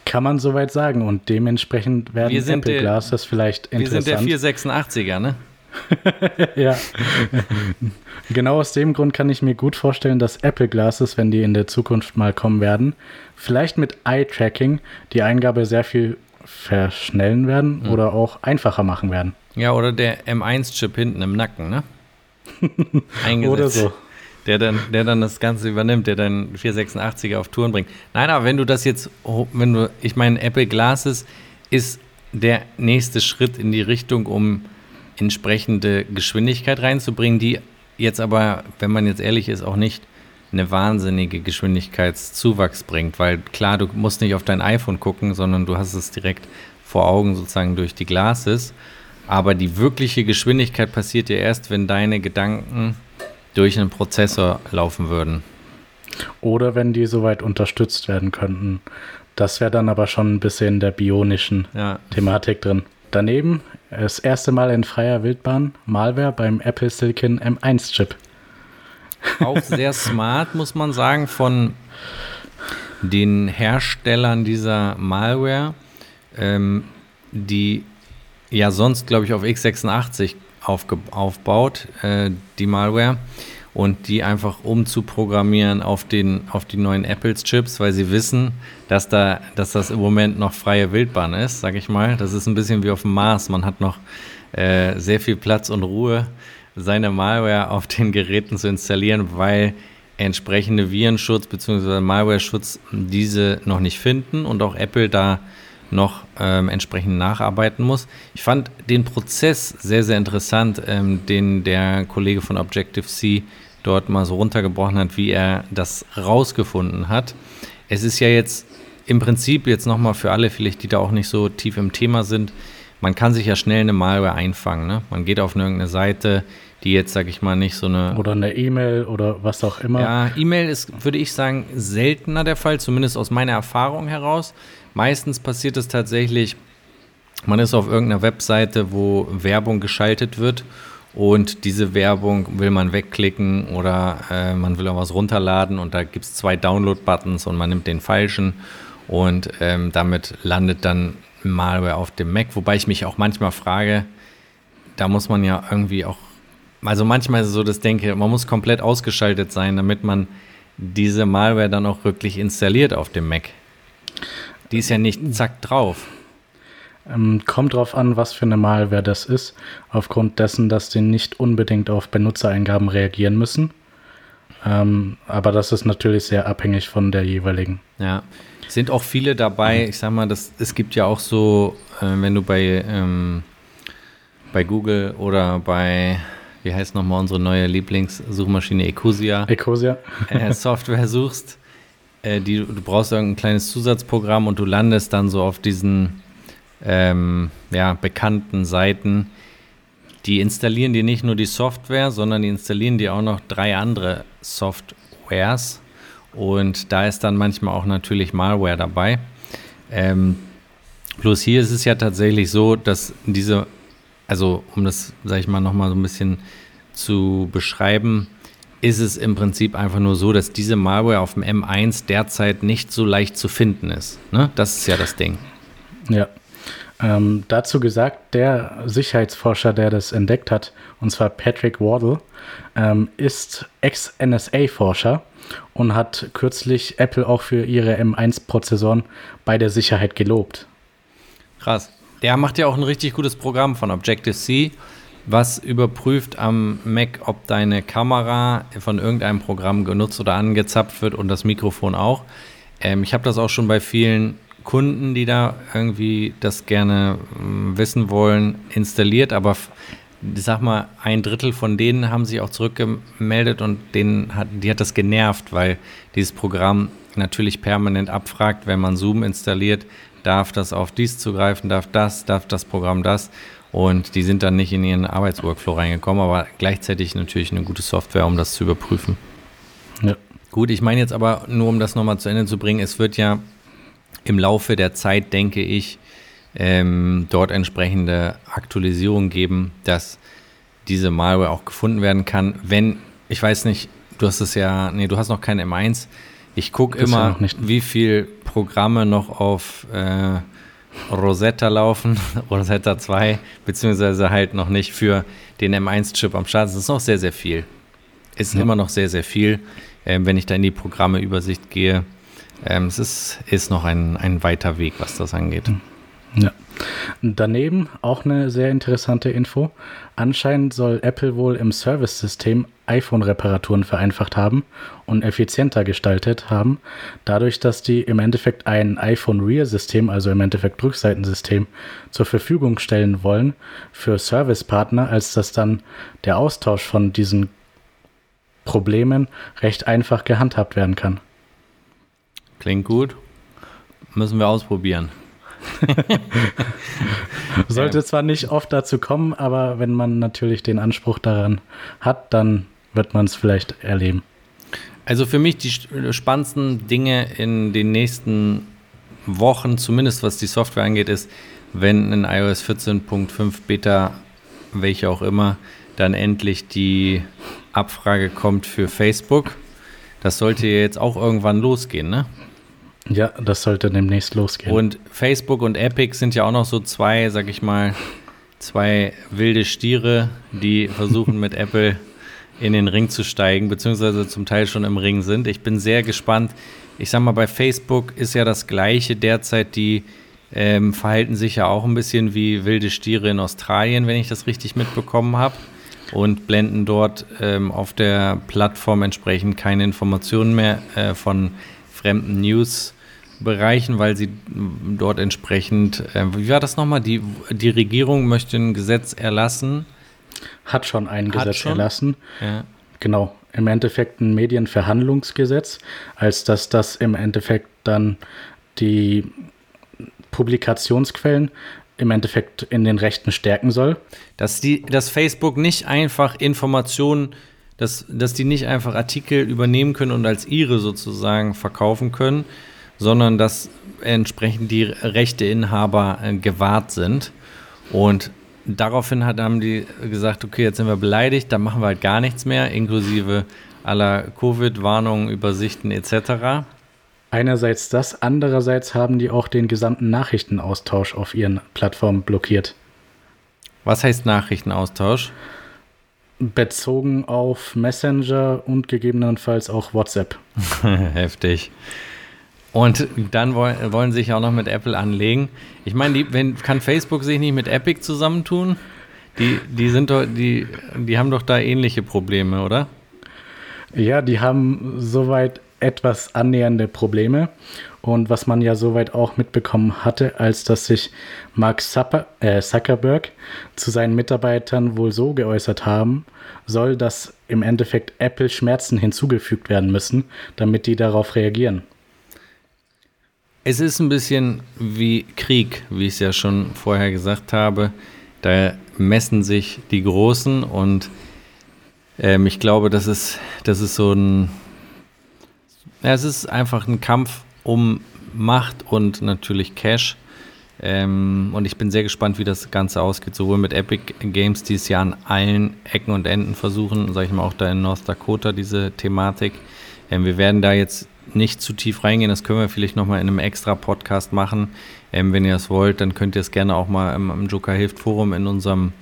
Kann man soweit sagen und dementsprechend werden wir sind Apple Glass das vielleicht interessant. Wir sind der 486er, ne? ja. genau aus dem Grund kann ich mir gut vorstellen, dass Apple Glasses, wenn die in der Zukunft mal kommen werden, vielleicht mit Eye-Tracking die Eingabe sehr viel verschnellen werden mhm. oder auch einfacher machen werden. Ja, oder der M1-Chip hinten im Nacken, ne? Eingesetzt. Oder so. Der dann, der dann das Ganze übernimmt, der dann 486er auf Touren bringt. Nein, aber wenn du das jetzt, wenn du, ich meine, Apple Glasses ist der nächste Schritt in die Richtung, um entsprechende Geschwindigkeit reinzubringen, die jetzt aber, wenn man jetzt ehrlich ist, auch nicht eine wahnsinnige Geschwindigkeitszuwachs bringt, weil klar, du musst nicht auf dein iPhone gucken, sondern du hast es direkt vor Augen sozusagen durch die Glasses. Aber die wirkliche Geschwindigkeit passiert ja erst, wenn deine Gedanken durch einen Prozessor laufen würden. Oder wenn die soweit unterstützt werden könnten. Das wäre dann aber schon ein bisschen in der bionischen ja. Thematik drin. Daneben das erste Mal in freier Wildbahn Malware beim Apple Silicon M1-Chip. Auch sehr smart, muss man sagen, von den Herstellern dieser Malware, ähm, die ja sonst, glaube ich, auf x86 aufge aufbaut, äh, die Malware. Und die einfach umzuprogrammieren auf, den, auf die neuen Apples-Chips, weil sie wissen, dass, da, dass das im Moment noch freie Wildbahn ist, sage ich mal. Das ist ein bisschen wie auf dem Mars. Man hat noch äh, sehr viel Platz und Ruhe, seine Malware auf den Geräten zu installieren, weil entsprechende Virenschutz bzw. Malware-Schutz diese noch nicht finden und auch Apple da noch ähm, entsprechend nacharbeiten muss. Ich fand den Prozess sehr, sehr interessant, ähm, den der Kollege von Objective-C dort mal so runtergebrochen hat, wie er das rausgefunden hat. Es ist ja jetzt im Prinzip jetzt nochmal für alle, vielleicht die da auch nicht so tief im Thema sind, man kann sich ja schnell eine Malware einfangen. Ne? Man geht auf irgendeine Seite, die jetzt, sag ich mal, nicht so eine. Oder eine E-Mail oder was auch immer. Ja, E-Mail ist, würde ich sagen, seltener der Fall, zumindest aus meiner Erfahrung heraus. Meistens passiert es tatsächlich, man ist auf irgendeiner Webseite, wo Werbung geschaltet wird und diese Werbung will man wegklicken oder äh, man will auch was runterladen und da gibt es zwei Download-Buttons und man nimmt den falschen und ähm, damit landet dann Malware auf dem Mac, wobei ich mich auch manchmal frage, da muss man ja irgendwie auch, also manchmal ist es so, dass ich denke, man muss komplett ausgeschaltet sein, damit man diese Malware dann auch wirklich installiert auf dem Mac. Die ist ja nicht zack drauf. Ähm, kommt drauf an, was für eine Malware das ist, aufgrund dessen, dass die nicht unbedingt auf Benutzereingaben reagieren müssen. Ähm, aber das ist natürlich sehr abhängig von der jeweiligen. Ja, sind auch viele dabei. Ich sag mal, das, es gibt ja auch so, äh, wenn du bei, ähm, bei Google oder bei, wie heißt nochmal unsere neue Lieblingssuchmaschine Ecosia, Ecosia. äh, Software suchst, äh, die, du brauchst irgendein kleines Zusatzprogramm und du landest dann so auf diesen ähm, ja, bekannten Seiten. Die installieren dir nicht nur die Software, sondern die installieren dir auch noch drei andere Softwares und da ist dann manchmal auch natürlich Malware dabei. Ähm, bloß hier ist es ja tatsächlich so, dass diese, also um das, sag ich mal, nochmal so ein bisschen zu beschreiben, ist es im Prinzip einfach nur so, dass diese Malware auf dem M1 derzeit nicht so leicht zu finden ist. Ne? Das ist ja das Ding. Ja. Ähm, dazu gesagt, der Sicherheitsforscher, der das entdeckt hat, und zwar Patrick Wardle, ähm, ist Ex-NSA-Forscher und hat kürzlich Apple auch für ihre M1-Prozessoren bei der Sicherheit gelobt. Krass. Der macht ja auch ein richtig gutes Programm von Objective-C, was überprüft am Mac, ob deine Kamera von irgendeinem Programm genutzt oder angezapft wird und das Mikrofon auch. Ähm, ich habe das auch schon bei vielen Kunden, die da irgendwie das gerne äh, wissen wollen, installiert, aber ich sag mal, ein Drittel von denen haben sich auch zurückgemeldet und denen hat, die hat das genervt, weil dieses Programm natürlich permanent abfragt, wenn man Zoom installiert, darf das auf dies zugreifen, darf das, darf das Programm das. Und die sind dann nicht in ihren Arbeitsworkflow reingekommen, aber gleichzeitig natürlich eine gute Software, um das zu überprüfen. Ja. Gut, ich meine jetzt aber nur, um das nochmal zu Ende zu bringen, es wird ja im Laufe der Zeit, denke ich, ähm, dort entsprechende Aktualisierungen geben, dass diese Malware auch gefunden werden kann. Wenn, ich weiß nicht, du hast es ja, nee, du hast noch kein M1. Ich gucke immer, ja wie viele Programme noch auf äh, Rosetta laufen, Rosetta 2, beziehungsweise halt noch nicht für den M1-Chip am Start. Das ist noch sehr, sehr viel. Ist ja. immer noch sehr, sehr viel. Ähm, wenn ich da in die Programmeübersicht gehe, ähm, es ist, ist noch ein, ein weiter Weg, was das angeht. Ja. Daneben auch eine sehr interessante Info. Anscheinend soll Apple wohl im Service-System iPhone-Reparaturen vereinfacht haben und effizienter gestaltet haben, dadurch, dass die im Endeffekt ein iPhone-Rear-System, also im Endeffekt Rückseitensystem, zur Verfügung stellen wollen für Servicepartner, als dass dann der Austausch von diesen Problemen recht einfach gehandhabt werden kann. Klingt gut. Müssen wir ausprobieren. Sollte ja. zwar nicht oft dazu kommen, aber wenn man natürlich den Anspruch daran hat, dann wird man es vielleicht erleben. Also für mich die spannendsten Dinge in den nächsten Wochen, zumindest was die Software angeht, ist, wenn in iOS 14.5 Beta, welche auch immer, dann endlich die Abfrage kommt für Facebook. Das sollte jetzt auch irgendwann losgehen, ne? Ja, das sollte demnächst losgehen. Und Facebook und Epic sind ja auch noch so zwei, sag ich mal, zwei wilde Stiere, die versuchen mit Apple in den Ring zu steigen, beziehungsweise zum Teil schon im Ring sind. Ich bin sehr gespannt. Ich sag mal, bei Facebook ist ja das Gleiche derzeit. Die ähm, verhalten sich ja auch ein bisschen wie wilde Stiere in Australien, wenn ich das richtig mitbekommen habe. Und blenden dort ähm, auf der Plattform entsprechend keine Informationen mehr äh, von fremden News Bereichen, weil sie dort entsprechend, äh, wie war das nochmal? Die, die Regierung möchte ein Gesetz erlassen. Hat schon ein Hat Gesetz schon? erlassen. Ja. Genau. Im Endeffekt ein Medienverhandlungsgesetz, als dass das im Endeffekt dann die Publikationsquellen im Endeffekt in den Rechten stärken soll. Dass, die, dass Facebook nicht einfach Informationen, dass, dass die nicht einfach Artikel übernehmen können und als ihre sozusagen verkaufen können, sondern dass entsprechend die Rechteinhaber äh, gewahrt sind. Und daraufhin hat, haben die gesagt, okay, jetzt sind wir beleidigt, dann machen wir halt gar nichts mehr, inklusive aller Covid-Warnungen, Übersichten etc. Einerseits das, andererseits haben die auch den gesamten Nachrichtenaustausch auf ihren Plattformen blockiert. Was heißt Nachrichtenaustausch? Bezogen auf Messenger und gegebenenfalls auch WhatsApp. Heftig. Und dann wollen, sie sich auch noch mit Apple anlegen. Ich meine, kann Facebook sich nicht mit Epic zusammentun? Die, die sind doch, die, die haben doch da ähnliche Probleme, oder? Ja, die haben soweit etwas annähernde Probleme. Und was man ja soweit auch mitbekommen hatte, als dass sich Mark äh, Zuckerberg zu seinen Mitarbeitern wohl so geäußert haben soll, dass im Endeffekt Apple Schmerzen hinzugefügt werden müssen, damit die darauf reagieren. Es ist ein bisschen wie Krieg, wie ich es ja schon vorher gesagt habe. Da messen sich die Großen und ähm, ich glaube, das ist, das ist so ein ja, es ist einfach ein Kampf um Macht und natürlich Cash. Ähm, und ich bin sehr gespannt, wie das Ganze ausgeht, sowohl mit Epic Games, die es ja an allen Ecken und Enden versuchen, sage ich mal auch da in North Dakota diese Thematik. Ähm, wir werden da jetzt nicht zu tief reingehen, das können wir vielleicht nochmal in einem extra Podcast machen. Ähm, wenn ihr das wollt, dann könnt ihr es gerne auch mal im, im Joker Hilft Forum in unserem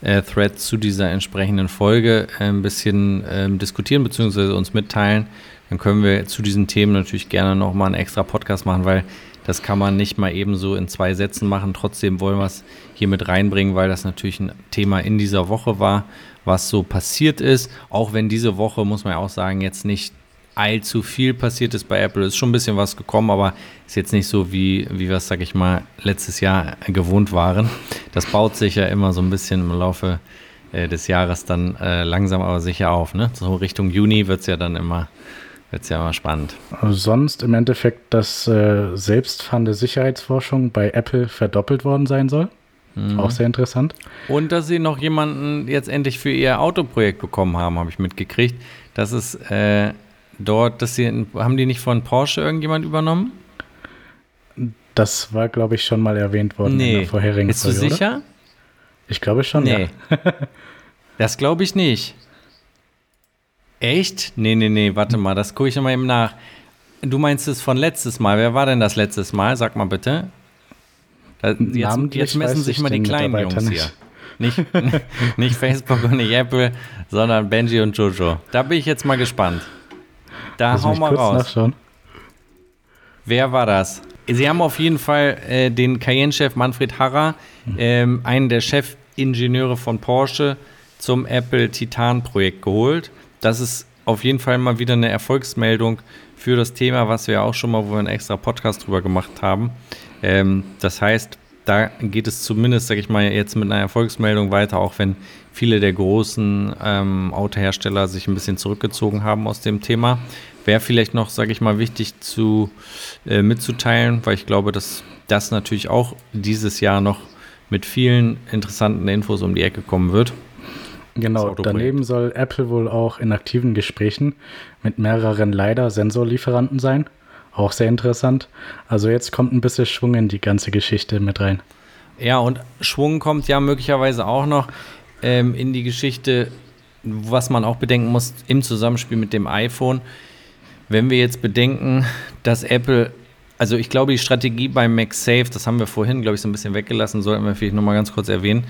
äh, Thread zu dieser entsprechenden Folge äh, ein bisschen äh, diskutieren bzw. uns mitteilen dann können wir zu diesen Themen natürlich gerne nochmal einen extra Podcast machen, weil das kann man nicht mal eben so in zwei Sätzen machen. Trotzdem wollen wir es hier mit reinbringen, weil das natürlich ein Thema in dieser Woche war, was so passiert ist. Auch wenn diese Woche, muss man ja auch sagen, jetzt nicht allzu viel passiert ist bei Apple. Ist schon ein bisschen was gekommen, aber ist jetzt nicht so, wie, wie wir es, sag ich mal, letztes Jahr gewohnt waren. Das baut sich ja immer so ein bisschen im Laufe äh, des Jahres dann äh, langsam aber sicher auf. Ne? So Richtung Juni wird es ja dann immer wird es ja mal spannend. Sonst im Endeffekt, dass äh, selbstfahrende Sicherheitsforschung bei Apple verdoppelt worden sein soll. Mhm. Auch sehr interessant. Und dass sie noch jemanden jetzt endlich für ihr Autoprojekt bekommen haben, habe ich mitgekriegt. Das ist äh, dort, dass sie, haben die nicht von Porsche irgendjemand übernommen? Das war, glaube ich, schon mal erwähnt worden nee. in der vorherigen Bist Folge. Bist du sicher? Ich glaube schon, nee. ja. das glaube ich nicht. Echt? Nee, nee, nee, warte mal, das gucke ich nochmal eben nach. Du meinst es von letztes Mal. Wer war denn das letztes Mal? Sag mal bitte. Da, jetzt, jetzt, messen sich mal die kleinen Jungs nicht. hier. Nicht, nicht Facebook und nicht Apple, sondern Benji und Jojo. Da bin ich jetzt mal gespannt. Da Lass hau mal raus. Nachschauen. Wer war das? Sie haben auf jeden Fall äh, den Cayenne-Chef Manfred Harrer, äh, einen der Chefingenieure von Porsche, zum Apple Titan-Projekt geholt das ist auf jeden Fall mal wieder eine Erfolgsmeldung für das Thema, was wir auch schon mal, wo wir einen extra Podcast drüber gemacht haben. Ähm, das heißt, da geht es zumindest, sage ich mal, jetzt mit einer Erfolgsmeldung weiter, auch wenn viele der großen ähm, Autohersteller sich ein bisschen zurückgezogen haben aus dem Thema. Wäre vielleicht noch, sage ich mal, wichtig zu äh, mitzuteilen, weil ich glaube, dass das natürlich auch dieses Jahr noch mit vielen interessanten Infos um die Ecke kommen wird. Genau, daneben soll Apple wohl auch in aktiven Gesprächen mit mehreren LiDAR-Sensorlieferanten sein. Auch sehr interessant. Also jetzt kommt ein bisschen Schwung in die ganze Geschichte mit rein. Ja, und Schwung kommt ja möglicherweise auch noch ähm, in die Geschichte, was man auch bedenken muss im Zusammenspiel mit dem iPhone. Wenn wir jetzt bedenken, dass Apple, also ich glaube, die Strategie beim MagSafe, das haben wir vorhin, glaube ich, so ein bisschen weggelassen, sollten wir vielleicht nochmal ganz kurz erwähnen.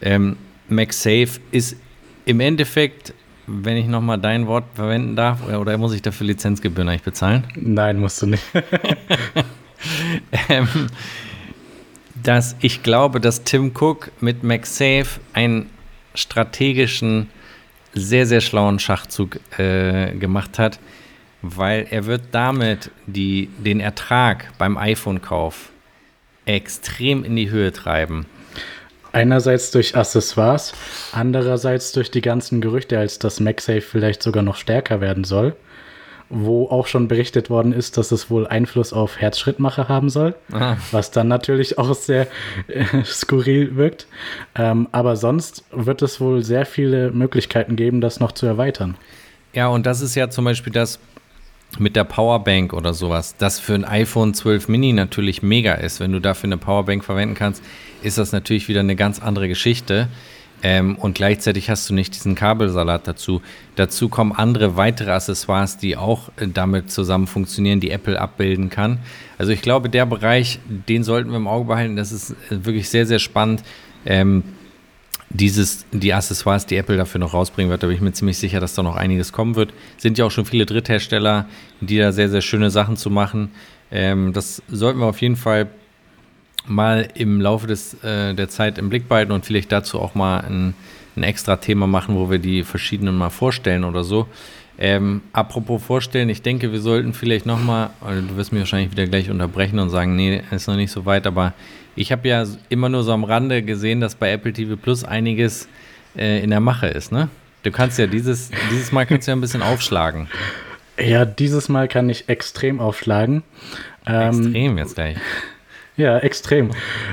Ähm, MagSafe ist im Endeffekt, wenn ich nochmal dein Wort verwenden darf, oder muss ich dafür Lizenzgebühren eigentlich bezahlen? Nein, musst du nicht. ähm, dass ich glaube, dass Tim Cook mit MagSafe einen strategischen, sehr, sehr schlauen Schachzug äh, gemacht hat, weil er wird damit die, den Ertrag beim iPhone-Kauf extrem in die Höhe treiben. Einerseits durch Accessoires, andererseits durch die ganzen Gerüchte, als dass MagSafe vielleicht sogar noch stärker werden soll, wo auch schon berichtet worden ist, dass es wohl Einfluss auf Herzschrittmacher haben soll, Ah. was dann natürlich auch sehr äh, skurril wirkt. Ähm, aber sonst wird es wohl sehr viele Möglichkeiten geben, das noch zu erweitern. Ja, und das ist ja zum Beispiel das mit der Powerbank oder sowas, das für ein iPhone 12 Mini natürlich mega ist. Wenn du dafür eine Powerbank verwenden kannst, ist das natürlich wieder eine ganz andere Geschichte. Ähm, und gleichzeitig hast du nicht diesen Kabelsalat dazu. Dazu kommen andere weitere Accessoires, die auch äh, damit zusammen funktionieren, die Apple abbilden kann. Also ich glaube, der Bereich, den sollten wir im Auge behalten. Das ist äh, wirklich sehr, sehr spannend. Ähm, dieses, die Accessoires, die Apple dafür noch rausbringen wird, da bin ich mir ziemlich sicher, dass da noch einiges kommen wird. Sind ja auch schon viele Dritthersteller, die da sehr, sehr schöne Sachen zu machen. Ähm, das sollten wir auf jeden Fall mal im Laufe des, äh, der Zeit im Blick behalten und vielleicht dazu auch mal ein, ein extra Thema machen, wo wir die verschiedenen mal vorstellen oder so. Ähm, apropos vorstellen, ich denke, wir sollten vielleicht nochmal, du wirst mich wahrscheinlich wieder gleich unterbrechen und sagen, nee, ist noch nicht so weit, aber ich habe ja immer nur so am Rande gesehen, dass bei Apple TV Plus einiges äh, in der Mache ist, ne? Du kannst ja dieses, dieses Mal kannst du ja ein bisschen aufschlagen. Ja, dieses Mal kann ich extrem aufschlagen. Ähm, Extrem jetzt gleich. Ja, extrem.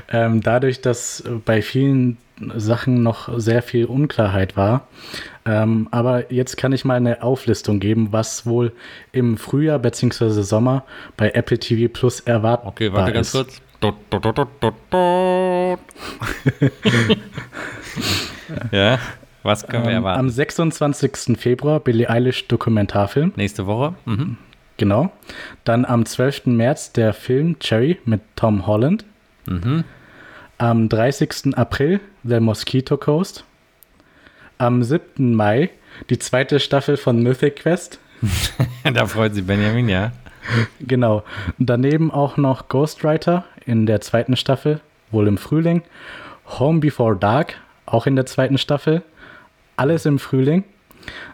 Ähm, dadurch, dass bei vielen Sachen noch sehr viel Unklarheit war. Ähm, aber jetzt kann ich mal eine Auflistung geben, was wohl im Frühjahr bzw. Sommer bei Apple TV Plus erwartbar Okay, warte ganz ist. kurz. Ja, was können wir Ähm, erwarten? am 26. Februar Billie Eilish Dokumentarfilm. Nächste Woche? Mhm. Genau. Dann am 12. März der Film Cherry mit Tom Holland. Mhm. Am 30. April The Mosquito Coast. Am 7. Mai die zweite Staffel von Mythic Quest. da freut sich Benjamin, ja. Genau. Daneben auch noch Ghostwriter in der zweiten Staffel, wohl im Frühling. Home Before Dark, auch in der zweiten Staffel. Alles im Frühling.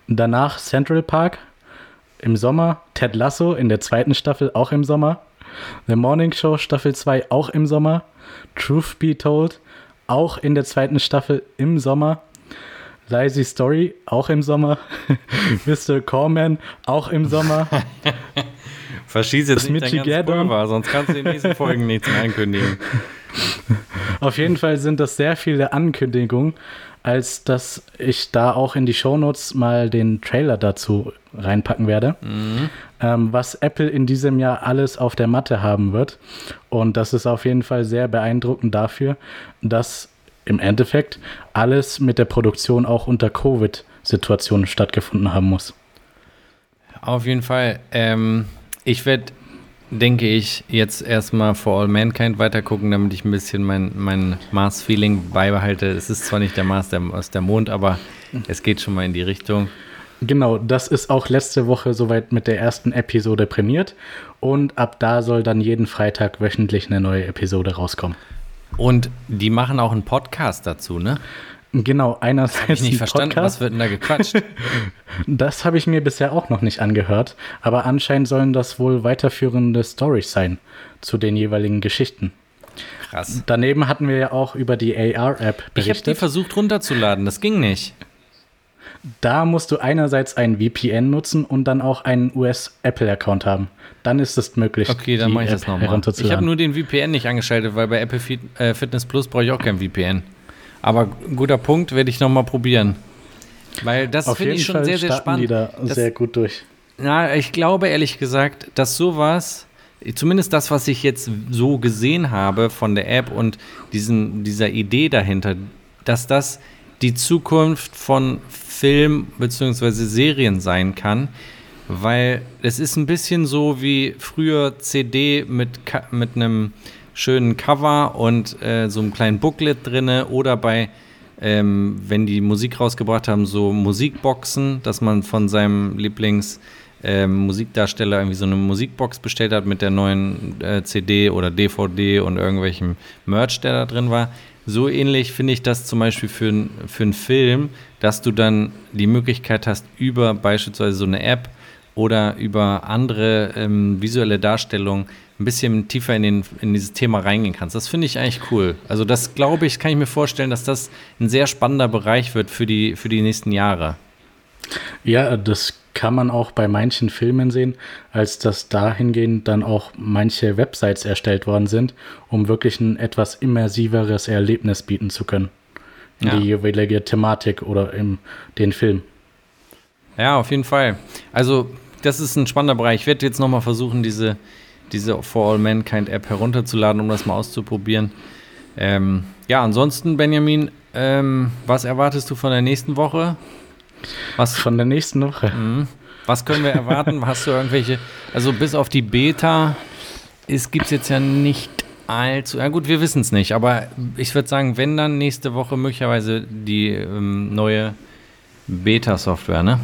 Danach Central Park im Sommer. Ted Lasso in der zweiten Staffel, auch im Sommer. The Morning Show Staffel 2 auch im Sommer. Truth Be Told auch in der zweiten Staffel im Sommer. Lazy Story auch im Sommer. Mr. Corman auch im Sommer. Verschieß jetzt Das nicht dein ganzes. Pulver, sonst kannst du in den nächsten Folgen nichts mehr ankündigen. Auf jeden Fall sind das sehr viele Ankündigungen, als dass ich da auch in die Shownotes mal den Trailer dazu reinpacken werde, ähm, was Apple in diesem Jahr alles auf der Matte haben wird. Und das ist auf jeden Fall sehr beeindruckend dafür, dass im Endeffekt alles mit der Produktion auch unter Covid-Situationen stattgefunden haben muss. Auf jeden Fall. Ähm, ich werde, denke ich, jetzt erstmal For All Mankind weitergucken, damit ich ein bisschen mein, mein Mars-Feeling beibehalte. Es ist zwar nicht der Mars der, aus der Mond, aber es geht schon mal in die Richtung. Genau, das ist auch letzte Woche soweit mit der ersten Episode prämiert. Und ab da soll dann jeden Freitag wöchentlich eine neue Episode rauskommen. Und die machen auch einen Podcast dazu, ne? Genau, einerseits Hab ich nicht verstanden, Podcast. was wird denn da gequatscht? Das habe ich mir bisher auch noch nicht angehört, aber anscheinend sollen das wohl weiterführende Stories sein zu den jeweiligen Geschichten. Krass. Daneben hatten wir ja auch über die AR-App Ich habe die berichtet. versucht runterzuladen, das ging nicht. Da musst du einerseits ein VPN nutzen und dann auch einen US-Apple-Account haben. Dann ist es möglich, Okay, dann mache ich App das nochmal. Ich habe nur den VPN nicht angeschaltet, weil bei Apple äh, Fitness Plus brauche ich auch kein VPN. Aber guter Punkt, werde ich nochmal probieren. Weil das finde ich schon Fall sehr, sehr spannend. die da Das- sehr gut durch. Na, ich glaube ehrlich gesagt, dass sowas, zumindest das, was ich jetzt so gesehen habe von der App und diesen, dieser Idee dahinter, dass das die Zukunft von Film bzw. Serien sein kann, weil es ist ein bisschen so wie früher CD mit, mit einem schönen Cover und äh, so einem kleinen Booklet drinne oder bei ähm, wenn die Musik rausgebracht haben, so Musikboxen, dass man von seinem Lieblings ähm, Musikdarsteller irgendwie so eine Musikbox bestellt hat mit der neuen äh, CD oder DVD und irgendwelchem Merch, der da drin war. So ähnlich finde ich das zum Beispiel für, für einen Film, dass du dann die Möglichkeit hast, über beispielsweise so eine App oder über andere ähm, visuelle Darstellungen ein bisschen tiefer in, den, in dieses Thema reingehen kannst. Das finde ich eigentlich cool. Also das glaube ich, kann ich mir vorstellen, dass das ein sehr spannender Bereich wird für die, für die nächsten Jahre. Ja, das kann man auch bei manchen Filmen sehen, als dass dahingehend dann auch manche Websites erstellt worden sind, um wirklich ein etwas immersiveres Erlebnis bieten zu können. In ja. die jeweilige Thematik oder in den Film. Ja, auf jeden Fall. Also, das ist ein spannender Bereich. Ich werde jetzt nochmal versuchen, diese, diese For All Mankind App herunterzuladen, um das mal auszuprobieren. Ähm, ja, ansonsten, Benjamin, ähm, was erwartest du von der nächsten Woche? Was von der nächsten Woche? Mhm. Was können wir erwarten? Hast du irgendwelche, also bis auf die Beta gibt es jetzt ja nicht allzu, ja gut, wir wissen es nicht, aber ich würde sagen, wenn dann nächste Woche möglicherweise die ähm, neue Beta-Software, ne?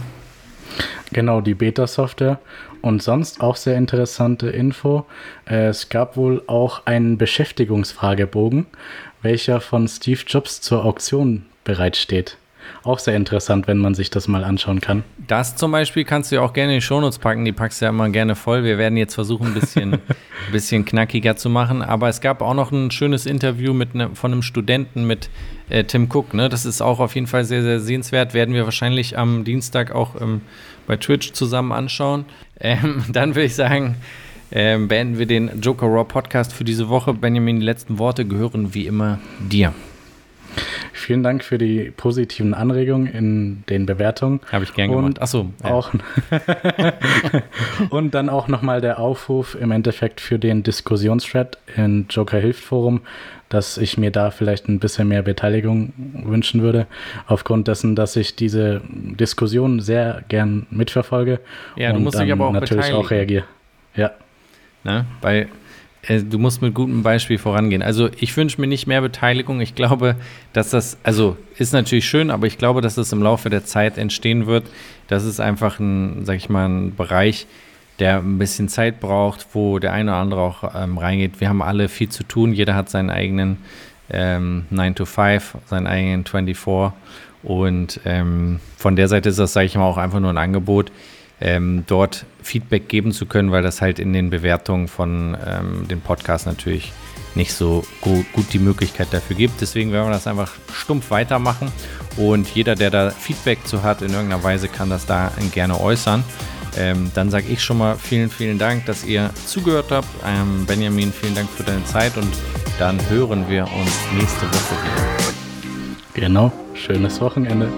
Genau, die Beta-Software. Und sonst auch sehr interessante Info. Äh, es gab wohl auch einen Beschäftigungsfragebogen, welcher von Steve Jobs zur Auktion bereitsteht. Auch sehr interessant, wenn man sich das mal anschauen kann. Das zum Beispiel kannst du ja auch gerne in die Shownotes packen. Die packst du ja immer gerne voll. Wir werden jetzt versuchen, ein bisschen, bisschen knackiger zu machen. Aber es gab auch noch ein schönes Interview mit ne, von einem Studenten mit äh, Tim Cook. Ne? Das ist auch auf jeden Fall sehr, sehr sehenswert. Werden wir wahrscheinlich am Dienstag auch ähm, bei Twitch zusammen anschauen. Ähm, dann würde ich sagen, ähm, beenden wir den Joker Raw Podcast für diese Woche. Benjamin, die letzten Worte gehören wie immer dir. Vielen Dank für die positiven Anregungen in den Bewertungen. Habe ich gern gemacht. Achso. Ja. Auch und dann auch nochmal der Aufruf im Endeffekt für den Diskussionsthread in Joker Hilft Forum, dass ich mir da vielleicht ein bisschen mehr Beteiligung wünschen würde, aufgrund dessen, dass ich diese Diskussion sehr gern mitverfolge. Ja, du musst dich aber auch natürlich auch reagieren. Ja. Ne? Weil du musst mit gutem Beispiel vorangehen. Also ich wünsche mir nicht mehr Beteiligung. Ich glaube, dass das, also ist natürlich schön, aber ich glaube, dass das im Laufe der Zeit entstehen wird. Das ist einfach ein, sag ich mal, ein Bereich, der ein bisschen Zeit braucht, wo der eine oder andere auch ähm, reingeht. Wir haben alle viel zu tun. Jeder hat seinen eigenen ähm, 9 to 5, seinen eigenen 24. Und ähm, von der Seite ist das, sage ich mal, auch einfach nur ein Angebot ähm, dort Feedback geben zu können, weil das halt in den Bewertungen von ähm, den Podcasts natürlich nicht so gut, gut, die Möglichkeit dafür gibt. Deswegen werden wir das einfach stumpf weitermachen und jeder, der da Feedback zu hat, in irgendeiner Weise kann das da gerne äußern. Ähm, dann sage ich schon mal vielen, vielen Dank, dass ihr zugehört habt. Ähm, Benjamin, vielen Dank für deine Zeit und dann hören wir uns nächste Woche wieder. Genau, schönes Wochenende.